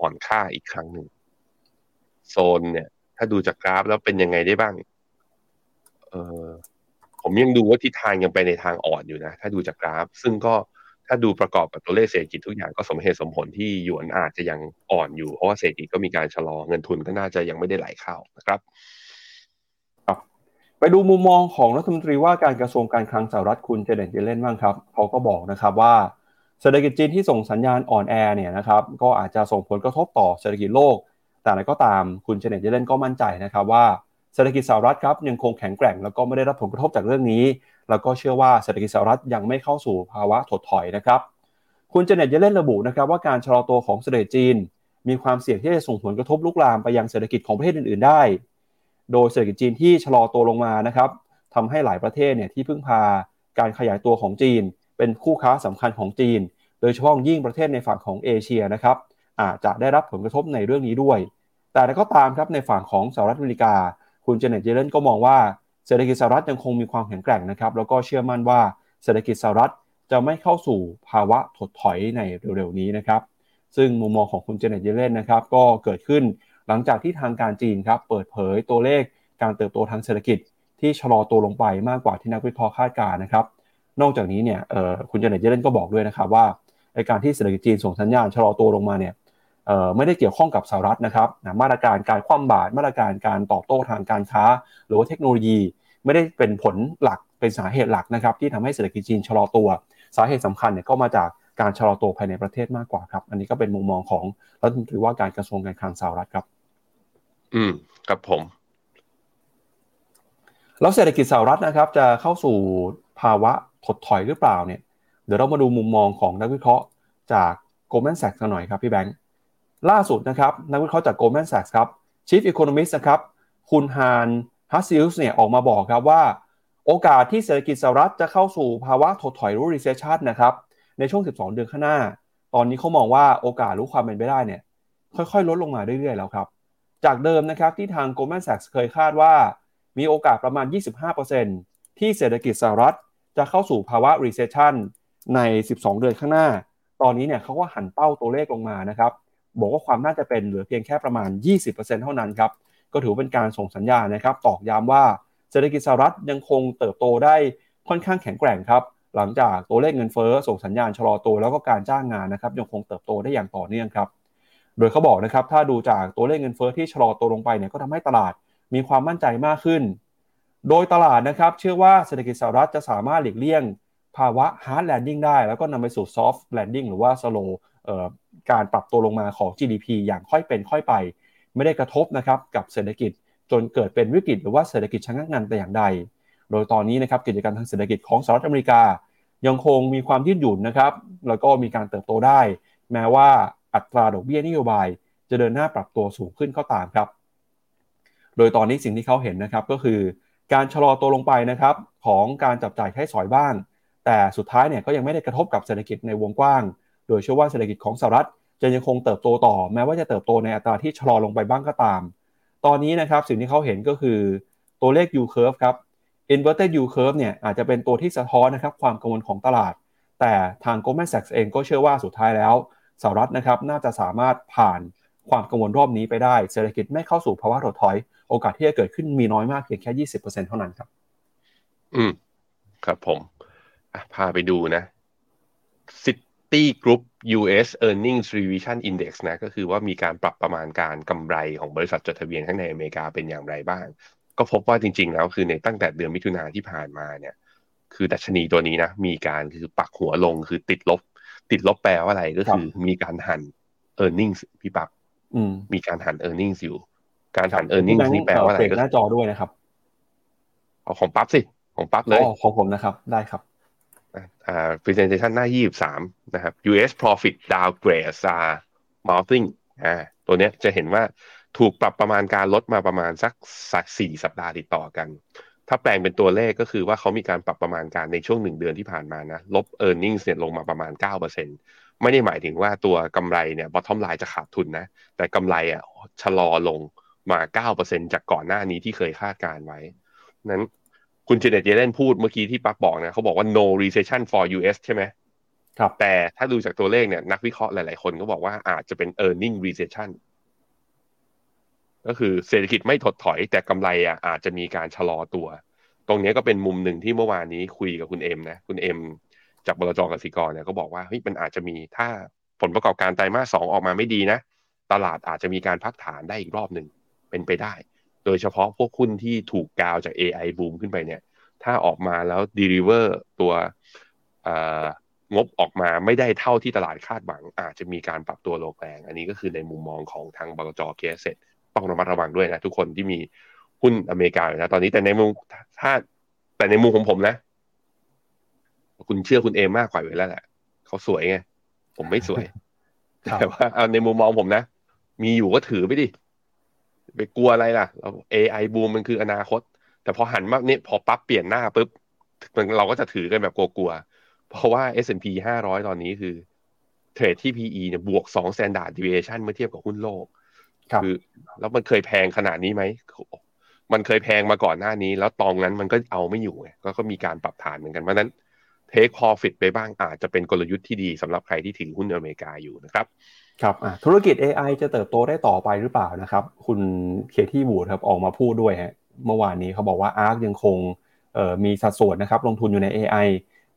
C: อ่อนค่าอีกครั้งหนึ่ง โซนเนี่ย ถ้าดูจากกราฟแล้วเป็นยังไงได้บ้าง เออผมยังดูว่าทิศทางยังไปในทางอ่อนอยู่นะ ถ้าดูจากกราฟ ซึ่งก็ ถ้าดูประกอบกับตัวเลขเศรษฐกิจทุกอย่างก็สมเหตุสมผลที่หยวนอาจจะยังอ่อนอยู่เพราะว่าเศรษฐกิจก็มีการชะลอเงินทุนก็น่าจะยังไม่ได้ไหลเข้านะครับ
B: ไปดูมุมมองของรัฐมนตรีว่าการกระทรวงการคลังสหรัฐคุณเจเนตเยเลนบ้างครับเขาก็บอกนะครับว่าเศรษฐกิจจีนที่ส่งสัญญาณอ่อนแอเนี่ยนะครับก็อาจจะส่งผลกระทบต่อเศรษฐกิจโลก แต่อะไรก็ตามคุณเจเนตเยเลนก็มั่นใจนะครับว่าเศรษฐกิจสหรัฐครับยังคงแข็งแกร่งแล้วก็ไม่ได้รับผลกระทบจากเรื่องนี้ แล้วก็เชื่อว่าเศรษฐกิจสหรัฐยังไม่เข้าสู่ภาวะถดถอยนะครับ คุณเจเน็ตเยเล่นระบุนะครับว่าการชะลอตัวของเศรษฐกิจจีน มีความเสี่ยงที่จะส่งผลกระทบลุกลามไปยังเศรษฐกิจของประเทศอื่น ๆ ได้ โดยเศรษฐกิจจีนที่ชะลอตัวลงมานะครับทำให้หลายประเทศเนี่ยที่พึ่งพาการขยายตัวของจีน เป็นคู่ค้าสำคัญของจีน โดยเฉพาะยิ่งประเทศในฝั่งของเอเชียนะครับอาจจะได้รับผลกระทบในเรื่องนี้ด้วย แต่ก็ตามครับในฝั่งของสหรัฐอเมริกา คุณเจเน็ตเยเลนก็มองว่า เศรษฐกิจสหรัฐยังคงมีความแข็งแกร่งนะครับ แล้วก็เชื่อมั่นว่าเศรษฐกิจสหรัฐจะไม่เข้าสู่ภาวะถดถอยในเร็วๆนี้นะครับ ซึ่งมุมมองของคุณเจเน็ตเยเลนนะครับ ก็เกิดขึ้นหลังจากที่ทางการจีนครับ เปิดเผยตัวเลขการเติบโตทางเศรษฐกิจ ที่ชะลอตัวลงไปมากกว่าที่นักวิเคราะห์คาดการณ์นะครับ นอกจากนี้เนี่ยคุณเจเน็ตเยเลนก็บอกด้วยนะครับว่าการที่เศรษฐกิจจีนส่งสัญญาณชะลอตัวลงมาเนี่ยไม่ได้เกี่ยวข้องกับสหรัฐนะครับ มาตรการการคว่ำบาตรมาตรการการตอบโต้ทางการค้า หรือว่าเทคโนโลยี ไม่ได้เป็นผลหลักเป็นสาเหตุหลักนะครับ ที่ทำให้เศรษฐกิจจีนชะลอตัว สาเหตุสำคัญเนี่ยก็มาจากการชะลอตัวภายในประเทศมากกว่าครับ อันนี้ก็เป็นมุมมองของรัฐมนตรีว่าการกระทรวงการคลังสหรัฐครับ
C: อืมครับผม
B: แล้วเศรษฐกิจสหรัฐนะครับ จะเข้าสู่ภาวะถดถอยหรือเปล่าเนี่ย เดี๋ยวเรามาดูมุมมองของนักวิเคราะห์จาก Goldman Sachs กันหน่อยครับพี่แบงค์ล่าสุดนะครับ นักวิเคราะห์จาก Goldman Sachs ครับ Chief Economist นะครับ คุณฮาน ฮัสซิลส์เนี่ยออกมาบอกครับว่า โอกาสที่เศรษฐกิจสหรัฐจะเข้าสู่ภาวะถดถอยรู้ recession นะครับในช่วง 12 เดือนข้างหน้า ตอนนี้เขามองว่าโอกาสรู้ความเป็นไปได้เนี่ยค่อยๆ ลดลงมาเรื่อยๆแล้วครับ จากเดิมนะครับที่ทาง Goldman Sachs เคยคาดว่า มีโอกาสประมาณ 25%ที่เศรษฐกิจสหรัฐจะเข้าสู่ภาวะ recession ใน 12 เดือนข้างหน้า ตอนนี้เนี่ยเขาก็หันเป้าตัวเลขลงมานะครับ บอกว่าความน่าจะเป็นเหลือเพียงแค่ประมาณ 20%เท่านั้นครับ ก็ถือเป็นการส่งสัญญาณนะครับตอกย้ำว่าเศรษฐกิจสหรัฐยังคงเติบโตได้ค่อนข้างแข็งแกร่งครับ หลังจากตัวเลขเงินเฟ้อส่งสัญญาณชะลอตัวแล้วก็การจ้างงานนะครับยังคงเติบโตได้อย่างต่อเนื่องครับ โดยเขาบอกนะครับถ้าดูจากตัวเลขเงินเฟ้อที่ชะลอตัวลงไปเนี่ยก็ทำให้ตลาดมีความมั่นใจมากขึ้น โดยตลาดนะครับเชื่อว่าเศรษฐกิจสหรัฐจะสามารถหลีกเลี่ยง ภาวะ hard landing ได้ แล้วก็นำไปสู่ soft landing หรือว่า slow การปรับตัวลงมาของ GDP อย่างค่อยเป็นค่อยไป ไม่ได้กระทบนะครับกับเศรษฐกิจจนเกิดเป็นวิกฤตหรือว่าเศรษฐกิจชะงักงันแต่อย่างใด โดยตอนนี้นะครับกิจการทางเศรษฐกิจของสหรัฐอเมริกา ยังคงมีความยืดหยุ่นนะครับ แล้วก็มีการเติบโตได้ แม้ว่าอัตราดอกเบี้ยนโยบาย จะเดินหน้าปรับตัวสูงขึ้นก็ตามครับ โดยตอนนี้สิ่งที่เขาเห็นนะครับก็คือ การชะลอตัวลงไปนะครับของการจับจ่ายใช้สอยบ้านแต่สุดท้ายเนี่ยก็ยังไม่ได้กระทบกับเศรษฐกิจในวงกว้าง โดยเชื่อว่าเศรษฐกิจของสหรัฐ จะยังคงเติบโตต่อ แม้ว่าจะเติบโตในอัตราที่ชะลอลงไปบ้างก็ตาม ตอนนี้นะครับสิ่งที่เขาเห็นก็คือตัวเลข U curve ครับ inverted U curve เนี่ยอาจจะเป็นตัวที่สะท้อนนะครับความกังวลของตลาด แต่ทาง Goldman Sachs เองก็เชื่อว่าสุดท้ายแล้วสหรัฐนะครับน่าจะสามารถผ่านความกังวลรอบนี้ไปได้เศรษฐกิจไม่เข้าสู่ภาวะถดถอย โอกาสที่จะเกิดขึ้นมีน้อยมากเพียงแค่20%เปอร์เซ็นเท่านั้นครับ
C: อืม ครับผมพาไปดูนะสิท City Group US Earnings Revision Index นะก็คือว่ามีการปรับประมาณการกำไรของบริษัทจดทะเบียนข้างในอเมริกาเป็นอย่างไรบ้าง ก็พบว่าจริง ๆ แล้วคือในตั้งแต่เดือนมิถุนาที่ผ่านมาเนี่ย คือดัชนีตัวนี้นะ มีการคือปักหัวลงคือติดลบ ติดลบแปลว่าอะไรก็คือมีการหัน e a r n i n g พี่ปักมีการหัน e a r n i n g อยู่ การหัน e a r n i n g นี่แปลว่าอะไร
B: ก็หน้าจอด้วยนะครับ
C: เอาของปั๊บสิ ของปั๊บเลย
B: ของผมนะครับ ได้ครับ
C: อ่า presentation หน้ายี่สามนะครับ US profit downgrade are mounting อ่าตัวเนี้ยจะเห็นว่าถูกปรับประมาณการลดมาประมาณสักสักสี่สัปดาห์ติดต่อกัน ถ้าแปลงเป็นตัวเลขก็คือว่าเขามีการปรับประมาณการในช่วงหนึ่งเดือนที่ผ่านมานะ ลบ e a r n i n g เนี่ยลงมาประมาณ 9%ไม่ได้หมายถึงว่าตัวกำไรเนี่ย bottom line จะขาดทุนนะ แต่กำไรอะชะลอลงมา 9%จากก่อนหน้านี้ที่เคยคาดการไว้ นั้น คุณเจเนตเจเลนพูดเมื่อกี้ที่ปักบอกนะเขาบอกว่า no recession for US ใช่ไหม
B: ครับ
C: แต่ถ้าดูจากตัวเลขเนี่ย นักวิเคราะห์หลาย ๆ คนก็บอกว่าอาจจะเป็น earning recession ก็คือเศรษฐกิจไม่ถดถอย แต่กำไรอะอาจจะมีการชะลอตัว ตรงนี้ก็เป็นมุมหนึ่งที่เมื่อวานนี้คุยกับคุณเอ็มนะคุณเอ็มจากบลจกสิกรเนี่ยก็บอกว่าเฮ้ยมันอาจจะมีถ้าผลประกอบการไตรมาสสองออกมาไม่ดีนะ ตลาดอาจจะมีการพักฐานได้อีกรอบหนึ่งเป็นไปได้ โดยเฉพาะพวกหุ้นที่ถูกกาวจาก AI บูมขึ้นไปเนี่ย ถ้าออกมาแล้ว deliver ตัวงบออกมาไม่ได้เท่าที่ตลาดคาดหวัง อาจจะมีการปรับตัวโลแรง อันนี้ก็คือในมุมมองของทางบลจ K-Assetต้องระมัดระวังด้วยนะทุกคนที่มีหุ้นอเมริกาอยู่นะตอนนี้แต่ในมุมถ้าแต่ในมุมของผมนะ คุณเชื่อคุณเอมมากกว่าอยู่แล้วแหละเขาสวยไงผมไม่สวยแต่ว่าเอาในมุมมองผมนะ มีอยู่ก็ถือไปดิ ไปกลัวอะไรล่ะเรา AI บูมมันคืออนาคต แต่พอหันมาเนี่ยพอปั๊บเปลี่ยนหน้าปุ๊บเราก็จะถือกันแบบกลัวๆ เพราะว่า S&P 500 ตอนนี้คือเทรดที่ PE เนี่ยบวก2 standard deviation เมื่อเทียบกับหุ้นโลกคือแล้วมันเคยแพงขนาดนี้ไหม มันเคยแพงมาก่อนหน้านี้ แล้วตองนั้นมันก็เอาไม่อยู่ไงก็มีการปรับฐานเหมือนกันเพราะนั้นเทค profit ไปบ้างอาจจะเป็นกลยุทธ์ที่ดีสำหรับใครที่ถือหุ้นอเมริกาอยู่นะครับ
B: ครับธุรกิจ AI จะเติบโตได้ต่อไปหรือเปล่านะครับ คุณเคที่บูดครับออกมาพูดด้วยฮะเมื่อวานนี้เขาบอกว่า ARK ยังคงมีสัดส่วนนะครับลงทุนอยู่ใน AI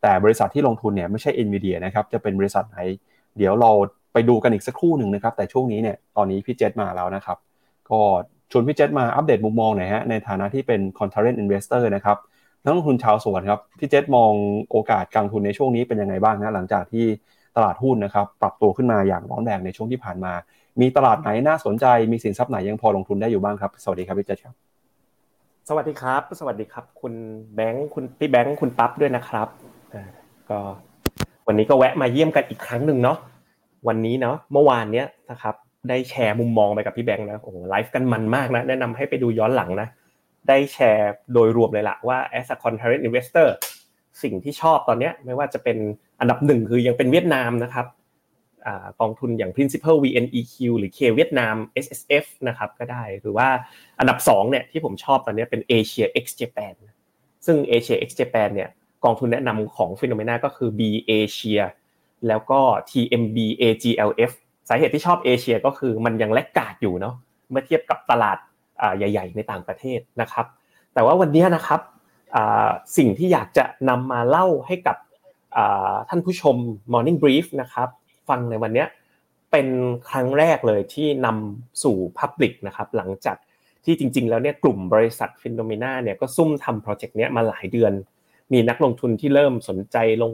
B: แต่บริษัทที่ลงทุนเนี่ยไม่ใช่ NVIDIA นะครับจะเป็นบริษัทไหน เดี๋ยวเราไปดูกันอีกสักครู่หนึ่งนะครับ แต่ช่วงนี้เนี่ยตอนนี้พี่เจษมาแล้วนะครับ ก็ชวนพี่เจษมาอัปเดตมุมมองหน่อยฮะในฐานะที่เป็น c o n t r a n t Investor นะครับนักลงทุนชาวสวนครับพี่เจษมองโอกาสการลงทุนในช่วงนี้เป็นยังไงบ้างนะหลังจากที่ ลาดหุ้นนะครับปรับตัวขึ้นมาอย่างร้อนแรงในช่วงที่ผ่านมา มีตลาดไหนน่าสนใจ มีสินทรัพย์ไหนยังพอลงทุนได้อยู่บ้างครับ สวัสดีครับพี่เจษครับ
D: สวัสดีครับ สวัสดีครับ คุณแบงค์คุณพี่แบงค์คุณปั๊บด้วยนะครับก็วันนี้ก็แวะมาเยี่ยมกันอีกครั้งหนึ่งเนาะวันนี้เนาะเมื่อวานเนี้ยนะครับได้แชร์มุมมองไปกับพี่แบงค์แล้วโอ้โหไลฟ์กันมันมากนะแนะนำให้ไปดูย้อนหลังนะได้แชร์โดยรวมเลยละว่า as a contrarian investor สิ่งที่ชอบตอนนี้ไม่ว่าจะเป็นอันดับหนึ่งคือยังเป็นเวียดนามนะครับกองทุนอย่าง principal VNEQ หรือ K เวียดนาม SSF นะครับก็ได้หรือว่าอันดับ2เนี่ยที่ผมชอบตอนนี้เป็น Asia X Japan ซึ่ง Asia X Japan เนี่ยกองทุนแนะนำของ Phenomena ก็คือ B Asia แล้วก็ TMB AGLF สาเหตุที่ชอบเอเชียก็คือมันยังแลกกาดอยู่เนาะเมื่อเทียบกับตลาดใหญ่ ๆ ในต่างประเทศนะครับ แต่ว่าวันนี้นะครับ สิ่งที่อยากจะนำมาเล่าให้กับท่านผู้ชม Morning Brief นะครับฟังในวันนี้เป็นครั้งแรกเลยที่นำสู่ Public นะครับหลังจากที่จริง ๆ แล้วเนี่ยกลุ่มบริษัทฟินโนเมนาเนี่ยก็ซุ่มทำโปรเจกต์นี้มาหลายเดือน มีนักลงทุนที่เริ่มสนใจลง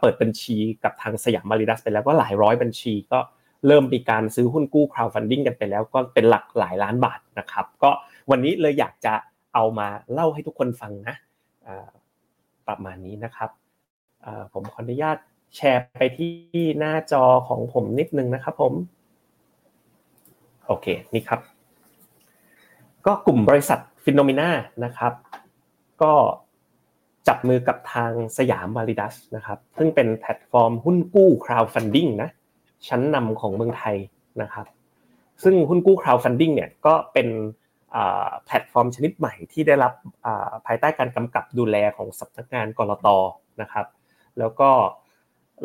D: เปิดบัญชีกับทางสยามมาริดัสไปแล้วก็หลายร้อยบัญชีก็เริ่มมีการซื้อหุ้นกู้ crowdfunding กันไปแล้วก็เป็นหลักหลายล้านบาทนะครับก็วันนี้เลยอยากจะ เอามาเล่าให้ทุกคนฟังนะประมาณนี้นะครับผมขออนุญาตแชร์ไปที่หน้าจอของผมนิดนึงนะครับผมโอเคนี่ครับ ก็กลุ่มบริษัทฟินโนมีนานะครับ ก็จับมือกับทางสยามวาลิดัสนะครับซึ่งเป็นแพลตฟอร์มหุ้นกู้ crowdfunding นะชั้นนำของเมืองไทยนะครับ ซึ่งหุ้นกู้ crowdfunding เนี่ยก็เป็น แพลตฟอร์มชนิดใหม่ที่ได้รับภายใต้การกำกับดูแลของสำนักงานกลตนะครับ แล้วก็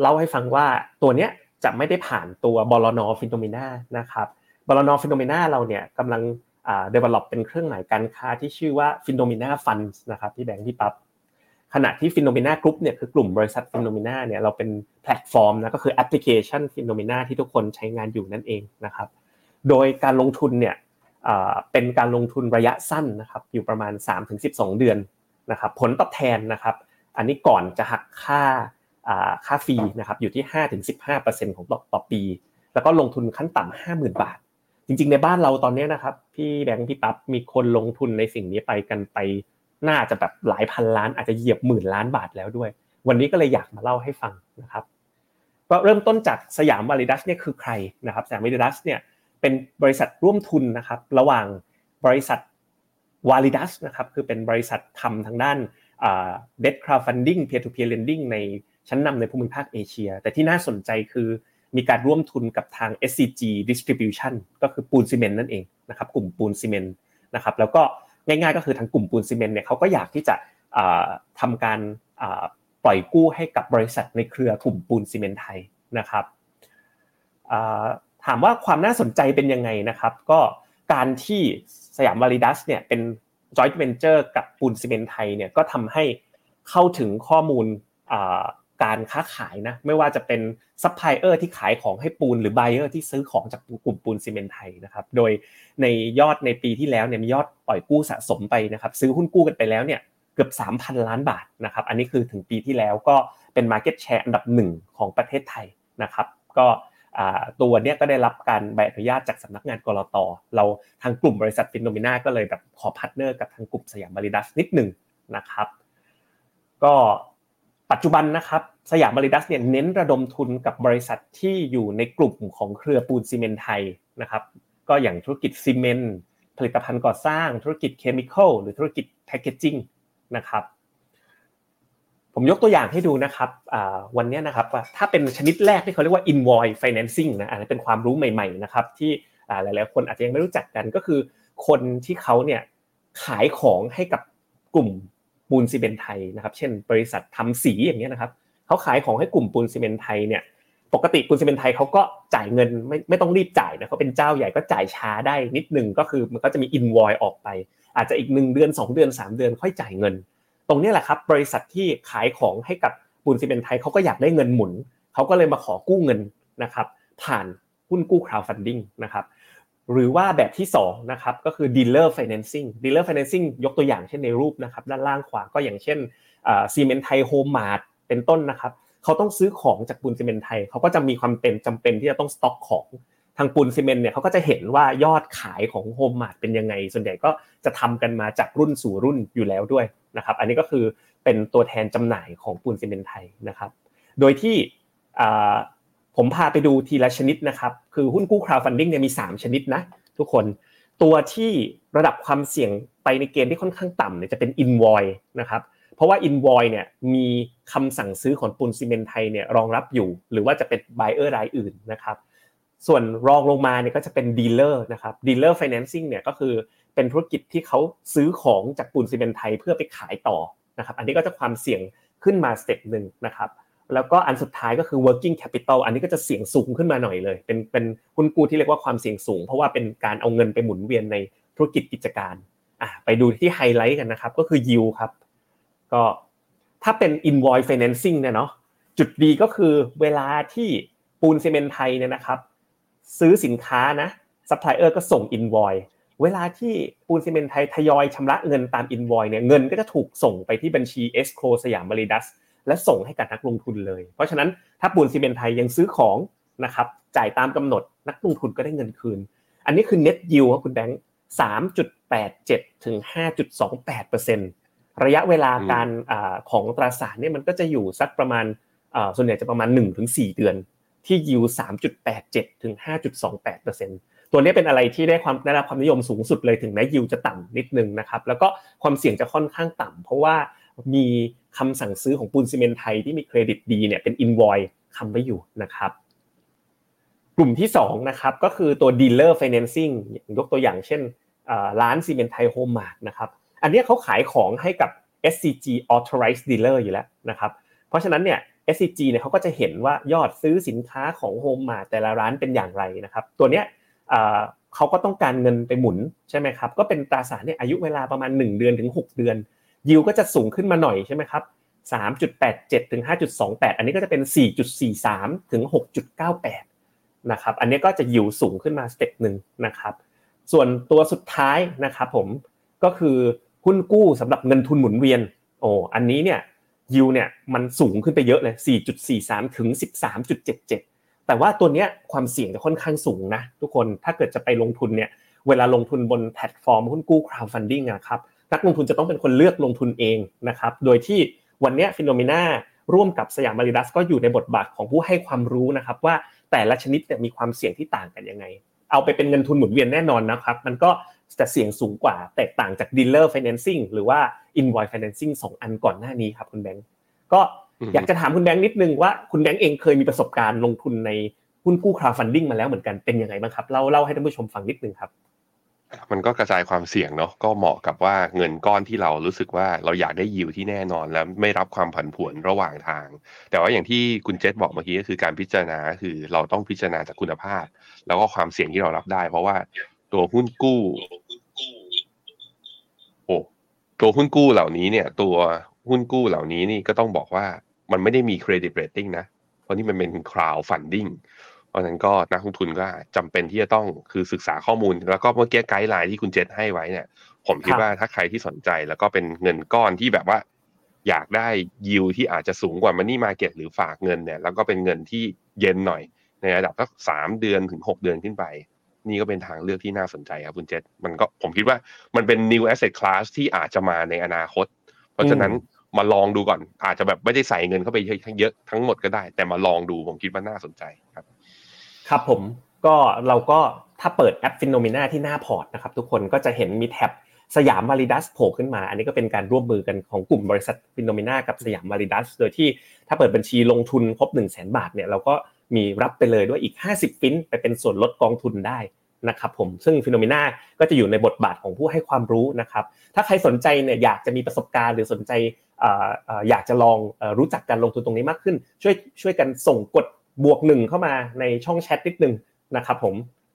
D: เล่าให้ฟังว่าตัวเนี้ยจะไม่ได้ผ่านตัวบอลนอฟิโนเมนานะครับบอลนอฟิโนเมนาเราเนี่ยกำลังอ่า develop เป็นเครื่องหมายการค้าที่ชื่อว่าฟินโนมีนา Fund นะครับพี่แบงค์พี่ปั๊บขณะที่ฟินโนมีนากรุ๊ปเนี่ยคือกลุ่มบริษัทฟินโนมีนาเนี่ยเราเป็นแพลตฟอร์มนะก็คือแอปพลิเคชันฟินโนมีนาที่ทุกคนใช้งานอยู่นั่นเองนะครับ โดยการลงทุนเนี่ย เป็นการลงทุนระยะสั้นนะครับอยู่ประมาณ 3-12 เดือนนะครับผลตอบแทนนะครับอันนี้ก่อนจะหักค่าค่าฟรีนะครับอยู่ที่ 5-15%ของต่อปี แล้วก็ลงทุนขั้นต่ำ50,000 บาท จริง ๆ ในบ้านเราตอนนี้นะครับพี่แบงค์พี่ปั๊บมีคนลงทุนในสิ่งนี้ไปกันไปน่าจะแบบหลายพันล้านอาจจะเหยียบหมื่นล้านบาทแล้วด้วย วันนี้ก็เลยอยากมาเล่าให้ฟังนะครับก็เริ่มต้นจากสยามวาลิดัสเนี่ยคือใครนะครับสยามวาลิดัสเนี่ย เป็นบริษัทร่วมทุนนะครับ ระหว่างบริษัทวาลิดัสนะครับคือเป็นบริษัททำทางด้าน debt crowdfunding peer-to-peer lending ในชั้นนำในภูมิภาคเอเชีย แต่ที่น่าสนใจคือมีการร่วมทุนกับทาง SCG Distribution ก็คือปูนซีเมนต์นั่นเองนะครับกลุ่มปูนซีเมนต์นะครับแล้วก็ง่ายๆก็คือทางกลุ่มปูนซีเมนต์เนี่ยเขาก็อยากที่จะทำการปล่อยกู้ให้กับบริษัทในเครือกลุ่มปูนซีเมนต์ไทยนะครับ ถามว่าความน่าสนใจเป็นยังไงนะครับ ก็การที่สยามวาลิดัสเนี่ยเป็น joint venture กับปูนซีเมนต์ไทยเนี่ยก็ทำให้เข้าถึงข้อมูลการค้าขายนะไม่ว่าจะเป็นซัพพลายเออร์ที่ขายของให้ปูนหรือ buyer ที่ซื้อของจากกลุ่มปูนซีเมนต์ไทยนะครับโดยในยอดในปีที่แล้วเนี่ยมียอดปล่อยกู้สะสมไปนะครับซื้อหุ้นกู้กันไปแล้วเนี่ยเกือบ 3,000 ล้านบาทนะครับอันนี้คือถึงปีที่แล้วก็เป็น Market Share อันดับหนึ่งของประเทศไทยนะครับก็ ตัวเนี้ยก็ได้รับการใบอนุญาตจากสำนักงานกลตเราทางกลุ่มบริษัทฟินโนมีนาก็เลยแบบขอ partner กับทางกลุ่มสยามวาลิดัสนิดหนึ่งนะครับ ก็ปัจจุบันนะครับสยามวาลิดัสเนี่ยเน้นระดมทุนกับบริษัทที่อยู่ในกลุ่มของเครือปูนซีเมนต์ไทยนะครับก็อย่างธุรกิจซีเมนต์ผลิตภัณฑ์ก่อสร้าง ธุรกิจเคมีคอลหรือธุรกิจแพคเกจิ้งนะครับ ผมยกตัวอย่างให้ดูนะครับวันนี้นะครับถ้าเป็นชนิดแรกที่เขาเรียกว่า invoice financing นะอันนี้เป็นความรู้ใหม่ๆนะครับที่หลายๆคนอาจจะยังไม่รู้จักกันก็คือ คนที่เขาเนี่ยขายของให้กับกลุ่มปูนซีเมนไทยนะครับเช่น บริษัททำสีอย่างเงี้ยนะครับเขาขายของให้กลุ่มปูนซีเมนไทยเนี่ยปกติปูนซีเมนไทยเขาก็จ่ายเงินไม่ไม่ต้องรีบจ่ายนะเขาเป็นเจ้าใหญ่ก็จ่ายช้าได้นิดนึงก็คือมันก็จะมีอินวอยออกไป อาจจะอีกหนึ่งเดือน 2 เดือน 3 เดือนค่อยจ่ายเงิน ตรงนี้แหละครับบริษัทที่ขายของให้กับปูนซีเมนต์ไทยเขาก็อยากได้เงินหมุนเขาก็เลยมาขอกู้เงินนะครับผ่านหุ้นกู้ crowdfunding นะครับหรือว่าแบบที่2นะครับก็คือ dealer financing dealer financing ยกตัวอย่างเช่นในรูปนะครับด้านล่างขวาก็อย่างเช่นซีเมนต์ไทยโฮมมาร์ทเป็นต้นนะครับเขาต้องซื้อของจากปูนซีเมนต์ไทยเขาก็จะมีความเป็นจำเป็นที่จะต้องสต็อกของ ทางปูนซีเมนต์เนี่ยเขาก็จะเห็นว่ายอดขายของโฮมมาร์ทเป็นยังไง ส่วนใหญ่ก็จะทำกันมาจากรุ่นสู่รุ่นอยู่แล้วด้วยนะครับ อันนี้ก็คือเป็นตัวแทนจำหน่ายของปูนซีเมนต์ไทยนะครับ โดยที่ผมพาไปดูทีละชนิดนะครับ คือหุ้นกู้ crowdfunding เนี่ยมี 3 ชนิดนะทุกคน ตัวที่ระดับความเสี่ยงไปในเกณฑ์ที่ค่อนข้างต่ำเนี่ยจะเป็น invoice นะครับ เพราะว่า invoice เนี่ยมีคำสั่งซื้อของปูนซีเมนต์ไทยเนี่ยรองรับอยู่ หรือว่าจะเป็น buyer รายอื่นนะครับ ส่วนรองลงมาเนี่ยก็จะเป็นดีลเลอร์นะครับ dealer financing เนี่ยก็คือเป็นธุรกิจที่เขาซื้อของจากปูนซีเมนต์ไทยเพื่อไปขายต่อนะครับอันนี้ก็จะความเสี่ยงขึ้นมาสเต็ปหนึ่งนะครับแล้วก็อันสุดท้ายก็คือ working capital อันนี้ก็จะเสี่ยงสูงขึ้นมาหน่อยเลย เป็นเป็นหุ้นกู้ที่เรียกว่าความเสี่ยงสูง เพราะว่าเป็นการเอาเงินไปหมุนเวียนในธุรกิจกิจการอะไปดูที่ไฮไลท์กันนะครับก็คือ yield ครับก็ถ้าเป็น invoice financing เนี่ยเนาะจุดดีก็คือเวลาที่ปูนซีเมนต์ไทยเนี่ยนะครับ ซื้อสินค้านะซัพพลายเออร์ก็ส่ง invoice เวลาที่ปูนซีเมนต์ไทยทยอยชำระเงินตาม invoice เนี่ยเงินก็จะถูกส่งไปที่บัญชี escrow สยามวาลิดัสและส่งให้กับนักลงทุนเลย เพราะฉะนั้นถ้าปูนซีเมนต์ไทยยังซื้อของนะครับจ่ายตามกำหนดนักลงทุนก็ได้เงินคืน อันนี้คือ net yield ครับคุณแบงค์3.87 ถึง 5.28%ระยะเวลาการของตราสารเนี่ยมันก็จะอยู่สักประมาณส่วนใหญ่จะประมาณ 1-4 เดือน ที่ yield 3.87 ถึง 5.28 ตัวนี้เป็นอะไรที่ได้ความได้รับความนิยมสูงสุดเลยถึงแม้ยิวจะต่ำนิดนึงนะครับ แล้วก็ความเสี่ยงจะค่อนข้างต่ำเพราะว่ามีคำสั่งซื้อของปูนซีเมนไทยที่มีเครดิตดีเนี่ยเป็นอินวอยคำไว้อยู่นะครับ กลุ่มที่2นะครับก็คือตัว dealer financing ยกตัวอย่างเช่นร้านซีเมนไทยโฮมมาร์ทนะครับอันนี้เขาขายของให้กับ SCG authorized dealer อยู่แล้วนะครับ เพราะฉะนั้นเนี่ย SCG เนี่ยเขาก็จะเห็นว่ายอดซื้อสินค้าของโฮมมาแต่ละร้านเป็นอย่างไรนะครับ ตัวเนี้ยเขาก็ต้องการเงินไปหมุนใช่ไหมครับ ก็เป็นตราสารเนี่ยอายุเวลาประมาณ 1 เดือนถึง 6 เดือน ยิวก็จะสูงขึ้นมาหน่อยใช่ไหมครับ3.87ถึง5.28 อันนี้ก็จะเป็น 4.43ถึง6.98นะครับอันนี้ก็จะยิวสูงขึ้นมาสเต็ปหนึ่งนะครับส่วนตัวสุดท้ายนะครับผมก็คือหุ้นกู้สำหรับเงินทุนหมุนเวียนโอ้อันนี้เนี่ย ยิวเนี่ยมันสูงขึ้นไปเยอะเลย 4.43 ถึง 13.77 แต่ว่าตัวเนี้ยความเสี่ยงจะค่อนข้างสูงนะทุกคนถ้าเกิดจะไปลงทุนเนี่ยเวลาลงทุนบนแพลตฟอร์มหุ้นกู้ crowdfunding นะครับนักลงทุนจะต้องเป็นคนเลือกลงทุนเองนะครับโดยที่วันนี้ฟิโนเมนาร่วมกับสยามมาริดัสก็อยู่ในบทบาทของผู้ให้ความรู้นะครับว่าแต่ละชนิดมีความเสี่ยงที่ต่างกันยังไง เอาไปเป็นเงินทุนหมุนเวียนแน่นอนนะครับ มันก็ จะเสี่ยงสูงกว่าแตกต่างจาก dealer financing หรือว่า invoice financing 2 อันก่อนหน้านี้ครับคุณแบงก์ก็อยากจะถามคุณแบงค์นิดนึงว่าคุณแบงค์เองเคยมีประสบการณ์ลงทุนในหุ้นกู้ crowdfunding มาแล้วเหมือนกันเป็นยังไงบ้างครับเล่าเล่าให้ท่านผู้ชมฟังนิดนึงครับ
C: มันก็กระจายความเสี่ยงเนาะก็เหมาะกับว่าเงินก้อนที่เรารู้สึกว่าเราอยากได้ยิวที่แน่นอนแล้วไม่รับความผันผวนระหว่างทาง แต่ว่าอย่างที่คุณเจษบอกเมื่อกี้ก็คือการพิจารณาคือเราต้องพิจารณาจากคุณภาพ แล้วก็ความเสี่ยงที่เรารับได้ เพราะว่า ตัวหุ้นกู้โอ้ตัวหุ้นกู้เหล่านี้เนี่ย ตัวหุ้นกู้เหล่านี้นี่ก็ต้องบอกว่ามันไม่ได้มี credit rating นะ เพราะนี่มันเป็น crowdfundingเพราะนั้นก็นักลงทุนก็จำเป็นที่จะต้องคือศึกษาข้อมูล แล้วก็เมื่อกี้ไกด์ไลน์ที่คุณเจษให้ไว้เนี่ย ผมคิดว่าถ้าใครที่สนใจแล้วก็เป็นเงินก้อนที่แบบว่า อยากได้ยิวที่อาจจะสูงกว่ามันนี่มาเก็ตหรือฝากเงินเนี่ย แล้วก็เป็นเงินที่เย็นหน่อย ในระดับสักสามเดือนถึงหกเดือนขึ้นไป นี่ก็เป็นทางเลือกที่น่าสนใจครับคุณเจษมันก็ผมคิดว่ามันเป็น new asset class ที่อาจจะมาในอนาคต เพราะฉะนั้นมาลองดูก่อน อาจจะแบบไม่ได้ใส่เงินเข้าไปเยอะทั้งหมดก็ได้ แต่มาลองดูผมคิดว่าน่าสนใจครับ
D: ครับผมก็เราก็ถ้าเปิดแอป Finnomena ที่หน้าพอร์ตนะครับทุกคนก็จะเห็นมีแท็บ Siam Validus โผล่ขึ้นมา อันนี้ก็เป็นการร่วมมือกันของกลุ่มบริษัท Finnomena กับ Siam Validus โดยที่ถ้าเปิดบัญชีลงทุนครบ 1 0 0 0 0บาทเนี่ยเราก็มีรับไปเลยด้วยอีก 50 ฟินไปเป็นส่วนลดกองทุนได้นะครับผมซึ่ง Finnomena ก็จะอยู่ในบทบาทของผู้ให้ความรู้นะครับถ้าใครสนใจเนี่ยอยากจะมีประสบการณ์หรือสนใจอยากจะลองรู้จักการลงทุนตรงนี้มากขึ้น ช่วยช่วยกันส่งกดบวกหนึ่งเข้ามาในช่องแชทนิดนึงนะครับผม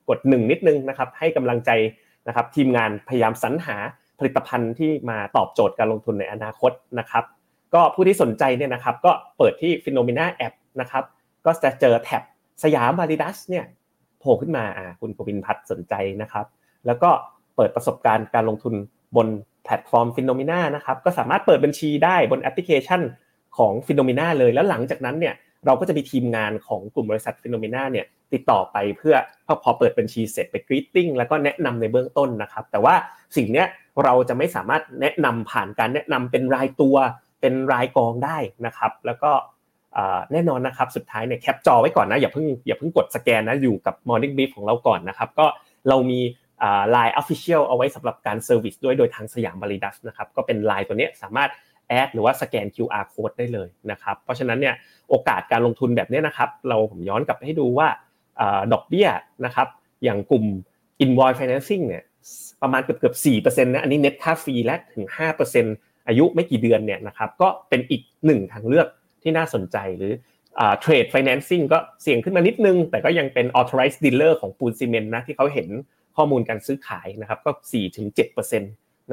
D: กดหนึ่งนิดนึงนะครับให้กำลังใจนะครับทีมงานพยายามสรรหาผลิตภัณฑ์ที่มาตอบโจทย์การลงทุนในอนาคตนะครับก็ผู้ที่สนใจเนี่ยนะครับก็เปิดที่ p h e n o m e n a App นะครับ ก็จะเจอแท็บสยามบาริดัสเนี่ยโผล่ขึ้นมาอ่าคุณกบินพัฒน์สนใจนะครับ แล้วก็เปิดประสบการณ์การลงทุนบนแพลตฟอร์ม Finnomena นะครับก็สามารถเปิดบัญชีได้บนแอปพลิเคชันของ Finnomena เลยแล้วหลังจากนั้นเนี่ยเราก็จะมีทีมงานของกลุ่มบริษัท Finnomena เนี่ยติดต่อไปเพื่อพอพอเปิดบัญชีเสร็จไป greeting แล้วก็แนะนำในเบื้องต้นนะครับ แต่ว่าสิ่งเนี้ยเราจะไม่สามารถแนะนำผ่านการแนะนำเป็นรายตัวเป็นรายกองได้นะครับ แล้วก็ แน่นอนนะครับสุดท้ายเนี่ยแคปจอไว้ก่อนนะอย่าเพิ่งอย่าเพิ่งกดสแกนนะอยู่กับ Morning Brief ของเราก่อนนะครับก็เรามี LINE Official เอาไว้สำหรับการ service ด้วยโดยทาง Siam Validus นะครับก็เป็นไลน์ตัวนี้สามารถ add หรือว่าสแกน QR code ได้เลยนะครับเพราะฉะนั้นเนี่ยโอกาสการลงทุนแบบนี้นะครับเราผมย้อนกลับให้ดูว่าดอกเบี้ยนะครับอย่างกลุ่ม invoice financing เนี่ยประมาณเกือบเกือบสี่เปอร์เซ็นต์นะอันนี้เน็ตค่า fee และถึงห้าเปอร์เซ็นต์อายุไม่กี่เดือนเนี่ยนะครับก็เป็นอีกหนึ่งทางเลือก ที่น่าสนใจหรือ trade financing ก็เสี่ยงขึ้นมานิดนึง แต่ก็ยังเป็น authorized dealer ของปูนซีเมนต์นะที่เขาเห็นข้อมูลการซื้อขายนะครับก็ 4-7%น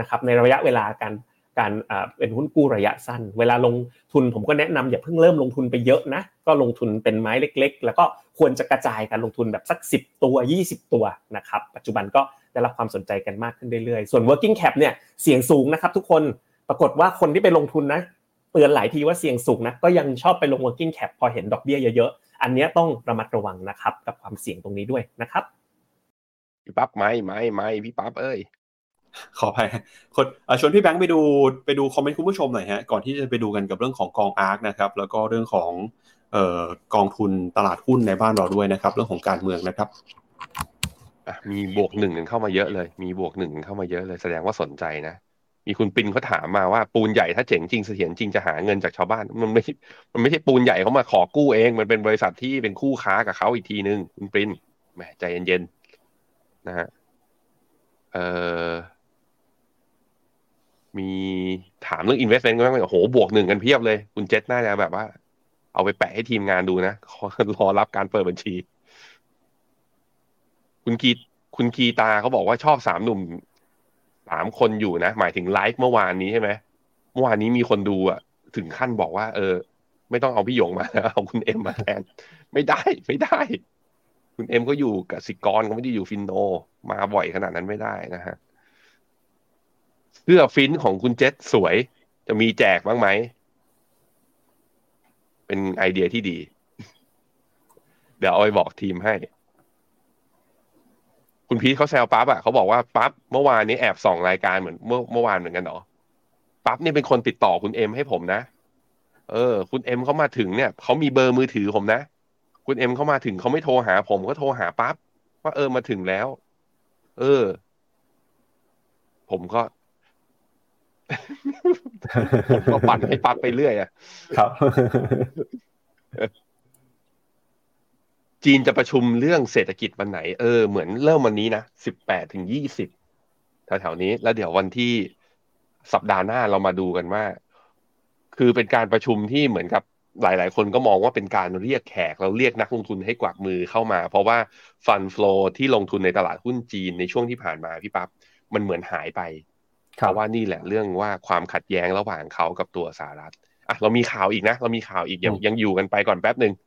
D: ะครับในระยะเวลาการการเป็นหุ้นกู้ระยะสั้น เวลาลงทุนผมก็แนะนำอย่าเพิ่งเริ่มลงทุนไปเยอะนะก็ลงทุนเป็นไม้เล็ก ๆ แล้วก็ควรจะกระจายการลงทุนแบบสัก 10 ตัว 20 ตัวนะครับปัจจุบันก็ได้รับความสนใจกันมากขึ้นเรื่อยๆ ส่วน working cap เนี่ยเสี่ยงสูงนะครับทุกคนปรากฏว่าคนที่ไปลงทุนนะ เตือนหลายทีว่าเสี่ยงสูงนะก็ยังชอบไปลง working cap พอเห็นดอกเบี้ยเยอะๆ อันนี้ต้องระมัดระวังนะครับกับความเสี่ยงตรงนี้ด้วยนะครับ
C: พี่ปั๊บไม่ไม่ไม่พี่ปั๊บเอ้ย
B: ขออภัยคนชวนพี่แบงค์ไปดูไปดูคอมเมนต์คุณผู้ชมหน่อยฮะก่อนที่จะไปดูกันกับเรื่องของกองอาร์คนะครับแล้วก็เรื่องของเอ่อกองทุนตลาดหุ้นในบ้านเราด้วยนะครับ เรื่องของการเมืองนะครับ
C: มีบวกหนึ่งเข้ามาเยอะเลย มีบวกหนึ่งเข้ามาเยอะเลยแสดงว่าสนใจนะ มีคุณปินเขาถามมาว่าปูนใหญ่ถ้าเจ๋งจริงเสถียรจริงจะหาเงินจากชาวบ้าน มันไม่มันไม่ใช่ปูนใหญ่เขามาขอกู้เอง มันเป็นบริษัทที่เป็นคู่ค้ากับเขาอีกทีนึงคุณปินแหมใจเย็นๆนะฮะเอ่อมีถามเรื่อง investment ก็ไหมโอ้โห บวกหนึ่งกันเพียบเลย คุณเจษน่าจะแบบว่า เอาไปแปะให้ทีมงานดูนะรอรับการเปิดบัญชี คุณกีคุณกีตาเขาบอกว่าชอบสามหนุ่ม สามคนอยู่นะ หมายถึงไลฟ์เมื่อวานนี้ใช่ไหมเมื่อวานนี้มีคนดูอะ ถึงขั้นบอกว่า เออ ไม่ต้องเอาพี่หยงมาเอาคุณเอ็มมาแทน ไม่ได้ไม่ได้ คุณเอ็มก็อยู่กับสิกรก็ไม่ได้อยู่ฟินโน มาบ่อยขนาดนั้นไม่ได้นะฮะเสื้อฟินของคุณเจษสวย จะมีแจกบ้างไหม เป็นไอเดียที่ดี เดี๋ยวเอาไปบอกทีมให้ คุณพีทเขาแซวปั๊บอะเขาบอกว่าปั๊บเมื่อวานนี้แอบส่องรายการเหมือนเมื่อเมื่อวานเหมือนกันเหรอปั๊บเนี่ยเป็นคนติดต่อคุณเอ็มให้ผมนะ เออ คุณเอ็มเขามาถึงเนี่ยเขามีเบอร์มือถือผมนะ คุณเอ็มเขามาถึงเขาไม่โทรหาผมก็โทรหาปั๊บว่าเออมาถึงแล้ว เออ ผมก็ผมก็ปั่นให้ปั๊บไปเรื่อยอะ
B: ครับ
C: จีนจะประชุมเรื่องเศรษฐกิจวันไหน เออ เหมือนเริ่มวันนี้นะสิบแปดถึงยี่สิบแถวๆนี้ แล้วเดี๋ยววันที่สัปดาห์หน้าเรามาดูกันว่า คือเป็นการประชุมที่เหมือนกับหลาย ๆ คนก็มองว่าเป็นการเรียกแขก เราเรียกนักลงทุนให้กวักมือเข้ามา เพราะว่าฟันฟลอที่ลงทุนในตลาดหุ้นจีนในช่วงที่ผ่านมาพี่ปับ๊บมันเหมือนหายไปเพราะว่านี่แหละเรื่องว่าความขัดแย้งระหว่างเขากับตัวสหรัฐอะเรามีข่าวอีกนะ เรามีข่าวอีกยังยังอยู่กันไปก่อนแป๊บหนึ่งอะ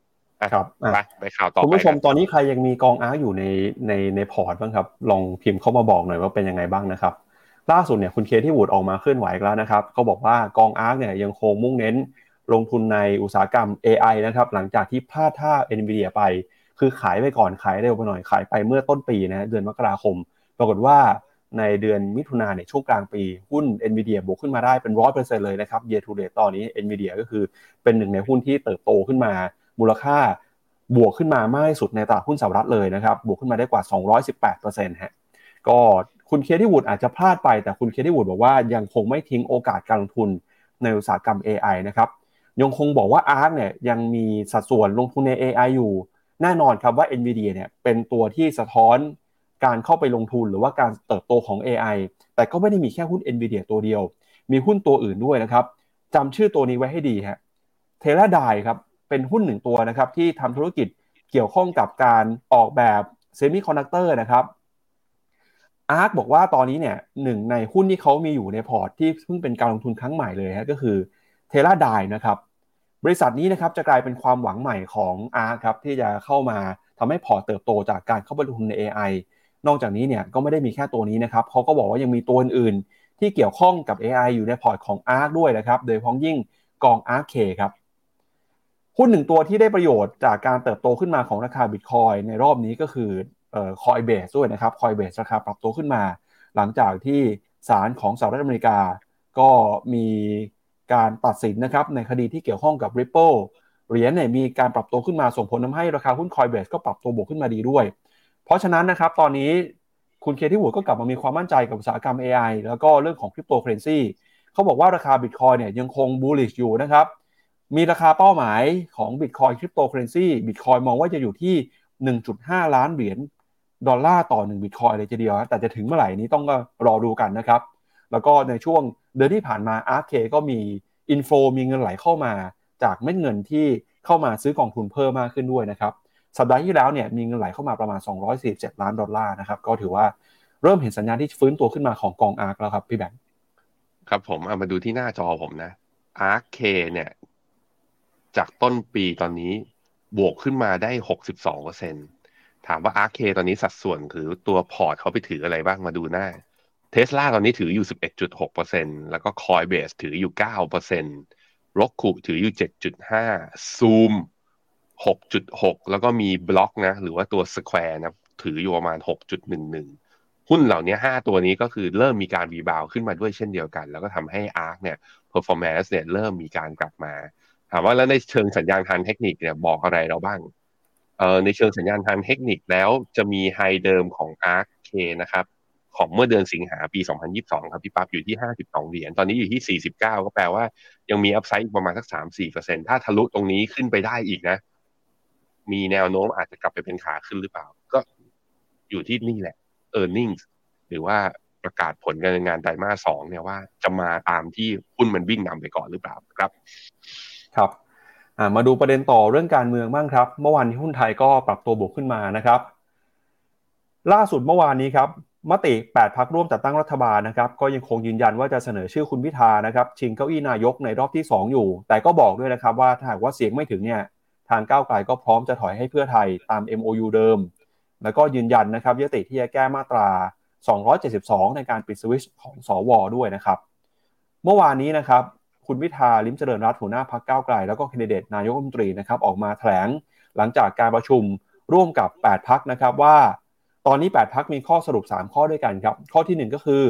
B: ครับอะ
C: ไปไปข่าวต่อ
B: คุณ
C: ไป
B: ผู้ชม
C: กัน
B: ตอนนี้ใครยังมีกอง ARK อยู่ในในในพอร์ตบ้างครับ ลองพิมพ์เข้ามาบอกหน่อยว่าเป็นยังไงบ้างนะครับ ล่าสุดเนี่ยคุณ Cathie Wood ออกมาเคลื่อนไหวอีกแล้วนะครับเขาบอกว่ากอง ARK เนี่ยยังคงมุ่งเน้นลงทุนในอุตสาหกรรม AI นะครับหลังจากที่พลาดท่า NVIDIA ไป คือขายไปก่อนขายเร็วไปหน่อยขายไปเมื่อต้นปีนะเดือนมกราคม ปรากฏว่าในเดือนมิถุนาเนี่ยช่วงกลางปี หุ้น NVIDIA บวกขึ้นมาได้เป็นร้อยเปอร์เซ็นต์เลยนะครับ year to date ตอนนี้ NVIDIA ก็คือเป็นหนึ่งในหุ้นที่เติบโตขึ้นมา มูลค่าบวกขึ้นมามากที่สุดในตลาดหุ้นสหรัฐเลยนะครับ บวกขึ้นมาได้กว่า 218%ฮะก็คุณเคที่วูดอาจจะพลาดไปแต่คุณเคที่วูดบอกว่ายังคงไม่ทิ้งโอกาสการลงทุนในอุตสาหกรรม AI นะครับยังคงบอกว่า ARK เนี่ยยังมีสัดส่วนลงทุนใน AI อยู่ แน่นอนครับว่า NVIDIA เนี่ยเป็นตัวที่สะท้อนการเข้าไปลงทุนหรือว่าการเติบโตของ AI แต่ก็ไม่ได้มีแค่หุ้น NVIDIA ตัวเดียว มีหุ้นตัวอื่นด้วยนะครับจำชื่อตัวนี้ไว้ให้ดีฮะ Teradyne ครับ เป็นหุ้นหนึ่งตัวนะครับที่ทำธุรกิจเกี่ยวข้องกับการออกแบบเซมิคอนดักเตอร์นะครับ ARK บอกว่าตอนนี้เนี่ยหนึ่งในหุ้นที่เขามีอยู่ในพอร์ตที่เพิ่งเป็นการลงทุนครั้งใหม่เลยฮะก็คือ Teradyne นะครับบริษัทนี้นะครับจะกลายเป็นความหวังใหม่ของ ARK ครับที่จะเข้ามาทำให้พอร์ตเติบโตจากการเข้าไปลงทุนใน AI นอกจากนี้เนี่ยก็ไม่ได้มีแค่ตัวนี้นะครับเขาก็บอกว่ายังมีตัวอื่นๆที่เกี่ยวข้องกับ AI อยู่ในพอร์ตของ ARK ด้วยนะครับ โดยเพ้องยิ่งกอง ARK K ครับ หุ้นหนึ่งตัวที่ได้ประโยชน์จากการเติบโตขึ้นมาของราคาบิตคอยในรอบนี้ก็คือเอ่อคอยเบสด้วยนะครับคอยเบสราคาปรับตัวขึ้นมา หลังจากที่ศาลของสหรัฐอเมริกา ก็มีการตัดสินนะครับในคดีที่เกี่ยวข้องกับ Ripple เหรียญเนี่ยมีการปรับตัวขึ้นมาส่งผลทำให้ราคาหุ้นคอยเบสก็ปรับตัวบวกขึ้นมาดีด้วย เพราะฉะนั้นนะครับตอนนี้คุณ Cathie Wood ก็กลับมามีความมั่นใจกับอุตสาหกรรม AI แล้วก็เรื่องของคริปโตเคอร์เรนซีเขาบอกว่าราคาบิตคอยเนี่ยยังคง bullish อยู่นะครับ มีราคาเป้าหมายของ Bitcoin Cryptocurrency Bitcoin มองว่าจะอยู่ที่ 1.5 ล้านเหรียญดอลลาร์ต่อ1 Bitcoin เลยทีเดียวแต่จะถึงเมื่อไหร่นี้ต้องรอดูกันนะครับ แล้วก็ในช่วงเดือนที่ผ่านมา ARK ก็มี inflow มีเงินไหลเข้ามา จากเม็ดเงินที่เข้ามาซื้อกองทุนเพิ่มมากขึ้นด้วยนะครับ สัปดาห์ที่แล้วเนี่ยมีเงินไหลเข้ามาประมาณ 247 ล้านดอลลาร์นะครับ ก็ถือว่าเริ่มเห็นสัญญาณที่ฟื้นตัวขึ้นมาของกอง ARK แล้วครับพี่แบงค์
C: ครับผมเอามาดูที่หน้าจอผมนะ ARKK เนี่ย จากต้นปีตอนนี้บวกขึ้นมาได้หกสิบสองเปอร์เซ็นต์ถามว่า ARKK ตอนนี้สัดส่วนคือตัวพอร์ตเขาไปถืออะไรบ้างมาดูหน้าเทสลาตอนนี้ถืออยู่สิบเอ็ดจุดหกเปอร์เซ็นต์แล้วก็ Coinbase ถืออยู่เก้าเปอร์เซ็นต์Roku ถืออยู่เจ็ดจุดห้าซูมหกจุดหกแล้วก็มีบล็อกนะ หรือว่าตัว Square นะถืออยู่ประมาณหกจุดหนึ่งหนึ่งหุ้นเหล่านี้ห้าตัวนี้ก็คือเริ่มมีการ rebound ขึ้นมาด้วยเช่นเดียวกัน แล้วก็ทำให้ ARK เนี่ย performance เนี่ยเริ่มมีการกลับมา ถามว่าแล้วในเชิงสัญญาณทางเทคนิคเนี่ยบอกอะไรเราบ้างเอ่อในเชิงสัญญาณทางเทคนิคแล้วจะมี high เดิมของ ARKK นะครับ ของเมื่อเดือนสิงหาปี 2022 ครับพี่ปั๊บอยู่ที่ 52 เหรียญตอนนี้อยู่ที่ 49 ก็แปลว่ายังมีอัพไซด์อีกประมาณสัก 3-4%ถ้าทะลุตรงนี้ขึ้นไปได้อีกนะ มีแนวโน้มอาจจะกลับไปเป็นขาขึ้นหรือเปล่า ก็อยู่ที่นี่แหละ e a r n i n g หรือว่าประกาศผลการงานไตรมาสสองเนี่ยว่าจะมาตามที่หุ้นมันวิ่งนำไปก่อนหรือเปล่าครับ
B: ครับมาดูประเด็นต่อเรื่องการเมืองบ้างครับ เมื่อวานนี้หุ้นไทยก็ปรับตัวบวกขึ้นมานะครับ ล่าสุดเมื่อวานนี้ครับมติ 8พักร่วมจัดตั้งรัฐบาลนะครับก็ยังคงยืนยันว่าจะเสนอชื่อคุณพิธานะครับชิงเก้าอี้นายกในรอบที่ 2 อยู่ แต่ก็บอกด้วยนะครับว่าถ้าหากว่าเสียงไม่ถึงเนี่ยทางก้าวไกลก็พร้อมจะถอยให้เพื่อไทยตาม MOU เดิม แล้วก็ยืนยันนะครับยติที่จะแก้มาตรา 272 ในการปิดสวิตช์ของสวด้วยนะครับ เมื่อวานนี้นะครับ คุณพิธาลิมเจริญรัตหัวหน้าพักก้าวไกล แล้วก็คนดิเดตนายกรัฐมนตรีนะครับออกมาแถลงหลังจากการประชุมร่วมกับ 8 พักนะครับว่า ตอนนี้ 8 พักมีข้อสรุป 3 ข้อด้วยกันครับ ข้อที่ 1 ก็คือ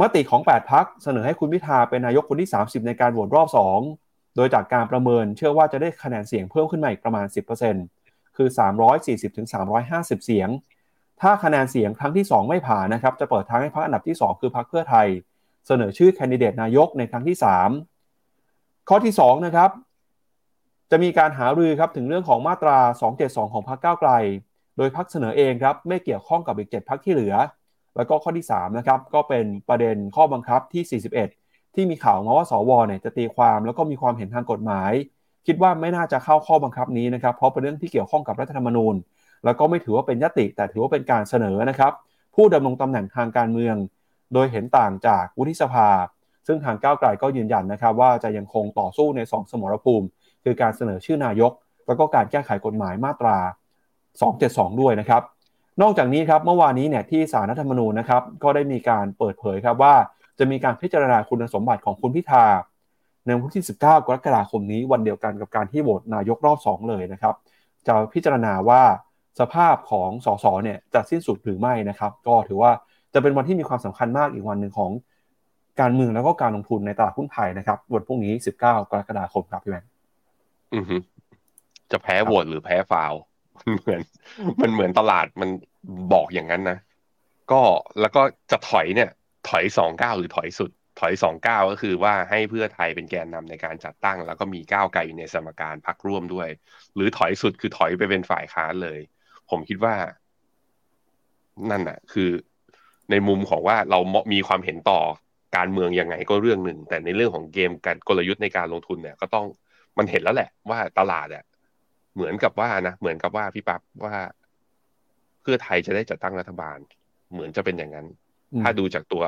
B: มติของ 8 พักเสนอให้คุณพิธาเป็นนายกคนที่ 30 ในการโหวตรอบ 2 โดยจากการประเมินเชื่อว่าจะได้คะแนนเสียงเพิ่มขึ้นมาอีกประมาณ 10%คือ 340-350 เสียง ถ้าคะแนนเสียงครั้งที่ 2 ไม่ผ่านนะครับจะเปิดทางให้พรรคอันดับที่ 2 คือพรรคเพื่อไทย เสนอชื่อแคนดิเดตนายกในครั้งที่ 3 ข้อที่2นะครับจะมีการหารือครับถึงเรื่องของมาตรา 272 ของพรรคก้าวไกล โดยพักเสนอเองครับไม่เกี่ยวข้องกับอีก 7พักที่เหลือ แล้วก็ข้อที่3นะครับก็เป็นประเด็นข้อบังคับที่ 41 ที่มีข่าวมาว่าสวเนี่ยจะตีความแล้วก็มีความเห็นทางกฎหมาย คิดว่าไม่น่าจะเข้าข้อบังคับนี้นะครับเพราะเป็นเรื่องที่เกี่ยวข้องกับรัฐธรรมนูญ แล้วก็ไม่ถือว่าเป็นยติ แต่ถือว่าเป็นการเสนอนะครับผู้ดำรงตำแหน่งทางการเมือง โดยเห็นต่างจากวุฒิสภา ซึ่งทางก้าวไกลก็ยืนยันนะครับว่าจะยังคงต่อสู้ใน 2 สมรภูมิ คือการเสนอชื่อนายก แล้วก็การแก้ไขกฎหมายมาตรา 272 ด้วยนะครับ นอกจากนี้ครับเมื่อวานนี้เนี่ยที่สารรัฐธรรมนูญนะครับก็ได้มีการเปิดเผยครับว่าจะมีการพิจารณาคุณสมบัติของคุณพิธาในวันที่ 19 กรกฎาคมนี้วันเดียวกันกับการที่โหวตนายกรอบ 2 เลยนะครับ จะพิจารณาว่าสภาพของสสเนี่ยจะสิ้นสุดหรือไม่นะครับ ก็ถือว่า จะเป็นวันที่มีความสำคัญมากอีกวันหนึ่งของการเมืองแล้วก็การลงทุนในตลาดหุ้นไทยนะครับวันพรุ่งนี้ 19 กรกฎาคมครับพี่แมน
C: อือฮึจะแพ้โหวตหรือแพ้ฟาวเหมือน มันเหมือนตลาดมันบอกอย่างนั้นนะ ก็แล้วก็จะถอยเนี่ย ถอยสองเก้าหรือถอยสุด ถอยสองเก้าก็คือว่าให้เพื่อไทยเป็นแกนนำในการจัดตั้ง แล้วก็มีก้าวไกลในสมการพักร่วมด้วย หรือถอยสุดคือถอยไปเป็นฝ่ายค้านเลย ผมคิดว่า นั่นน่ะ คือ ในมุมของว่าเรามีความเห็นต่อการเมืองยังไงก็เรื่องหนึ่ง แต่ในเรื่องของเกมการกลยุทธ์ในการลงทุนเนี่ย ก็ต้องมันเห็นแล้วแหละ ว่าตลาดอะเหมือนกับว่านะเหมือนกับว่าพี่ปั๊บว่า เพื่อไทยจะได้จัดตั้งรัฐบาล เหมือนจะเป็นอย่างนั้น ถ้าดูจากตัว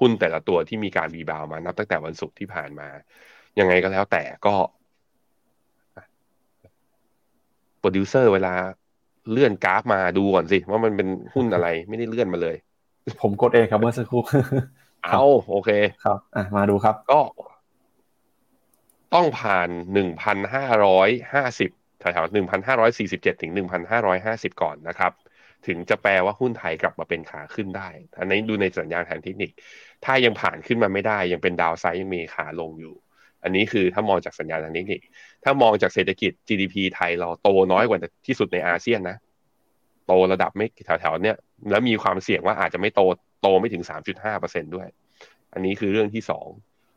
C: หุ้นแต่ละตัวที่มีการรีบาวมานับตั้งแต่วันศุกร์ที่ผ่านมา ยังไงก็แล้วแต่ก็โปรดิวเซอร์เวลาเลื่อนกราฟมาดูก่อนสิ ว่ามันเป็นหุ้นอะไรไม่ได้เลื่อนมาเลย
B: ผมกดเองครับเมื่อสักครู่
C: เอาโอเค
B: ครับอะมาดูครับ
C: ก็ ต้องผ่านหนึ่งพันห้าร้อยห้าสิบแถวๆหนึ่งพันห้าร้อยสี่สิบเจ็ดถึงหนึ่งพันห้าร้อยห้าสิบก่อนนะครับ ถึงจะแปลว่าหุ้นไทยกลับมาเป็นขาขึ้นได้ อันนี้ดูในสัญญาณทางเทคนิค ถ้ายังผ่านขึ้นมาไม่ได้ ยังเป็นดาวไซด์ยังมีขาลงอยู่ อันนี้คือถ้ามองจากสัญญาณทางเทคนิค ถ้ามองจากเศรษฐกิจ GDP ไทยเราโตน้อยกว่าที่สุดในอาเซียนนะ โตระดับไม่แถวๆเนี้ยแล้วมีความเสี่ยงว่าอาจจะไม่โตโตไม่ถึงสามจุดห้าเปอร์เซ็นด้วย อันนี้คือเรื่องที่สอง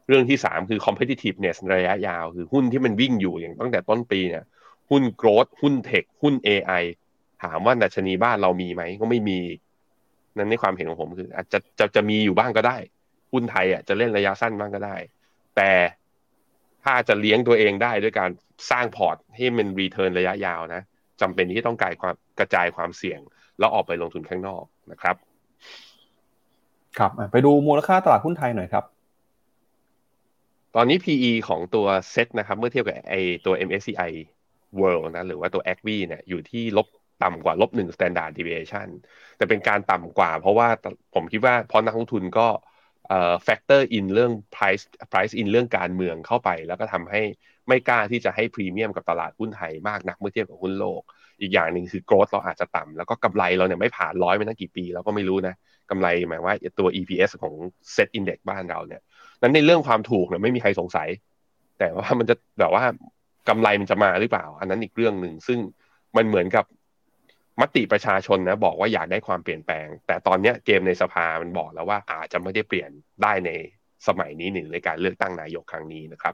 C: เรื่องที่สามคือ competitiveness ระยะยาว คือหุ้นที่มันวิ่งอยู่อย่างตั้งแต่ต้นปีเนี่ยหุ้นโกรดหุ้นเทคหุ้น AI ถามว่าดัชนีบ้านเรามีไหมก็ไม่มี นั่นในความเห็นของผมคือ อาจจะจะจะมีอยู่บ้างก็ได้ หุ้นไทยอะจะเล่นระยะสั้นบ้างก็ได้ แต่ถ้าจะเลี้ยงตัวเองได้ด้วยการสร้างพอร์ตให้มัน return ระยะยาวนะ จำเป็นที่ต้องการความกระจายความเสี่ยง แล้วออกไปลงทุนข้างนอกนะครับ
B: ครับไปดูมูลค่าตลาดหุ้นไทยหน่อยครับ
C: ตอนนี้ PE ของตัวเซ็ตนะครับ เมื่อเทียบกับไอตัว MSCI World นะหรือว่าตัว ACWI เนี่ยอยู่ที่ลบต่ำกว่าลบหนึ่ง standard deviation แต่เป็นการต่ำกว่าเพราะว่าผมคิดว่าเพราะนักลงทุนก็ เอ่อ factor in เรื่อง price price in เรื่องการเมืองเข้าไป แล้วก็ทำให้ไม่กล้าที่จะให้พรีเมียมกับตลาดหุ้นไทยมากนักเมื่อเทียบกับหุ้นโลก อีกอย่างหนึ่งคือ growth เราอาจจะต่ำแล้วก็กำไรเราเนี่ยไม่ผ่านร้อยไปตั้งกี่ปีเราก็ไม่รู้นะกำไรหมายว่าตัว EPS ของ set index บ้านเราเนี่ยนั้นในเรื่องความถูกเนี่ยไม่มีใครสงสัย แต่ว่ามันจะแบบว่ากำไรมันจะมาหรือเปล่า อันนั้นอีกเรื่องหนึ่งซึ่งมันเหมือนกับ มติประชาชนนะบอกว่าอยากได้ความเปลี่ยนแปลง แต่ตอนนี้เกมในสภามันบอกแล้วว่าอาจจะไม่ได้เปลี่ยนได้ในสมัยนี้หนึ่งในการเลือกตั้งนายกครั้งนี้นะครับ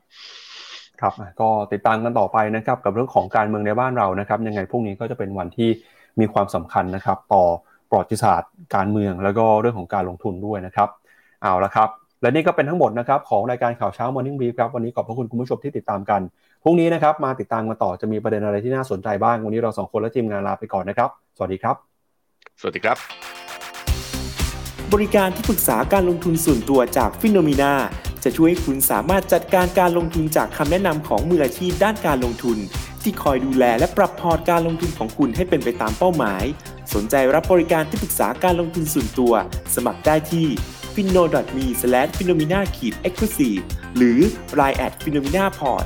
B: ครับก็ติดตามกันต่อไปนะครับ กับเรื่องของการเมืองในบ้านเรานะครับยังไงพรุ่งนี้ก็จะเป็นวันที่มีความสำคัญนะครับ ต่อประวัติศาสตร์การเมืองแล้วก็เรื่องของการลงทุนด้วยนะครับเอาละครับ และนี่ก็เป็นทั้งหมดนะครับของรายการข่าวเช้า Morning Brief ครับวันนี้ขอบพระคุณคุณผู้ชมที่ติดตามกัน พรุ่งนี้นะครับมาติดตามกันต่อจะมีประเด็นอะไรที่น่าสนใจบ้าง วันนี้เราสองคนและทีมงานลาไปก่อนนะครับ สวัสดีครับ
C: สวัสดีครับ
E: บริการที่ปรึกษาการลงทุนส่วนตัวจากฟิโนมีนาจะช่วยให้คุณสามารถจัดการการลงทุนจากคำแนะนำของมืออาชีพด้านการลงทุน ที่คอยดูแลและปรับพอร์ตการลงทุนของคุณให้เป็นไปตามเป้าหมาย สนใจรับบริการที่ปรึกษาการลงทุนส่วนตัว สมัครได้ที่ f i n o m e f i n o m i n a e x c l u s i v e หรือ line at f i n o m i n a p o r t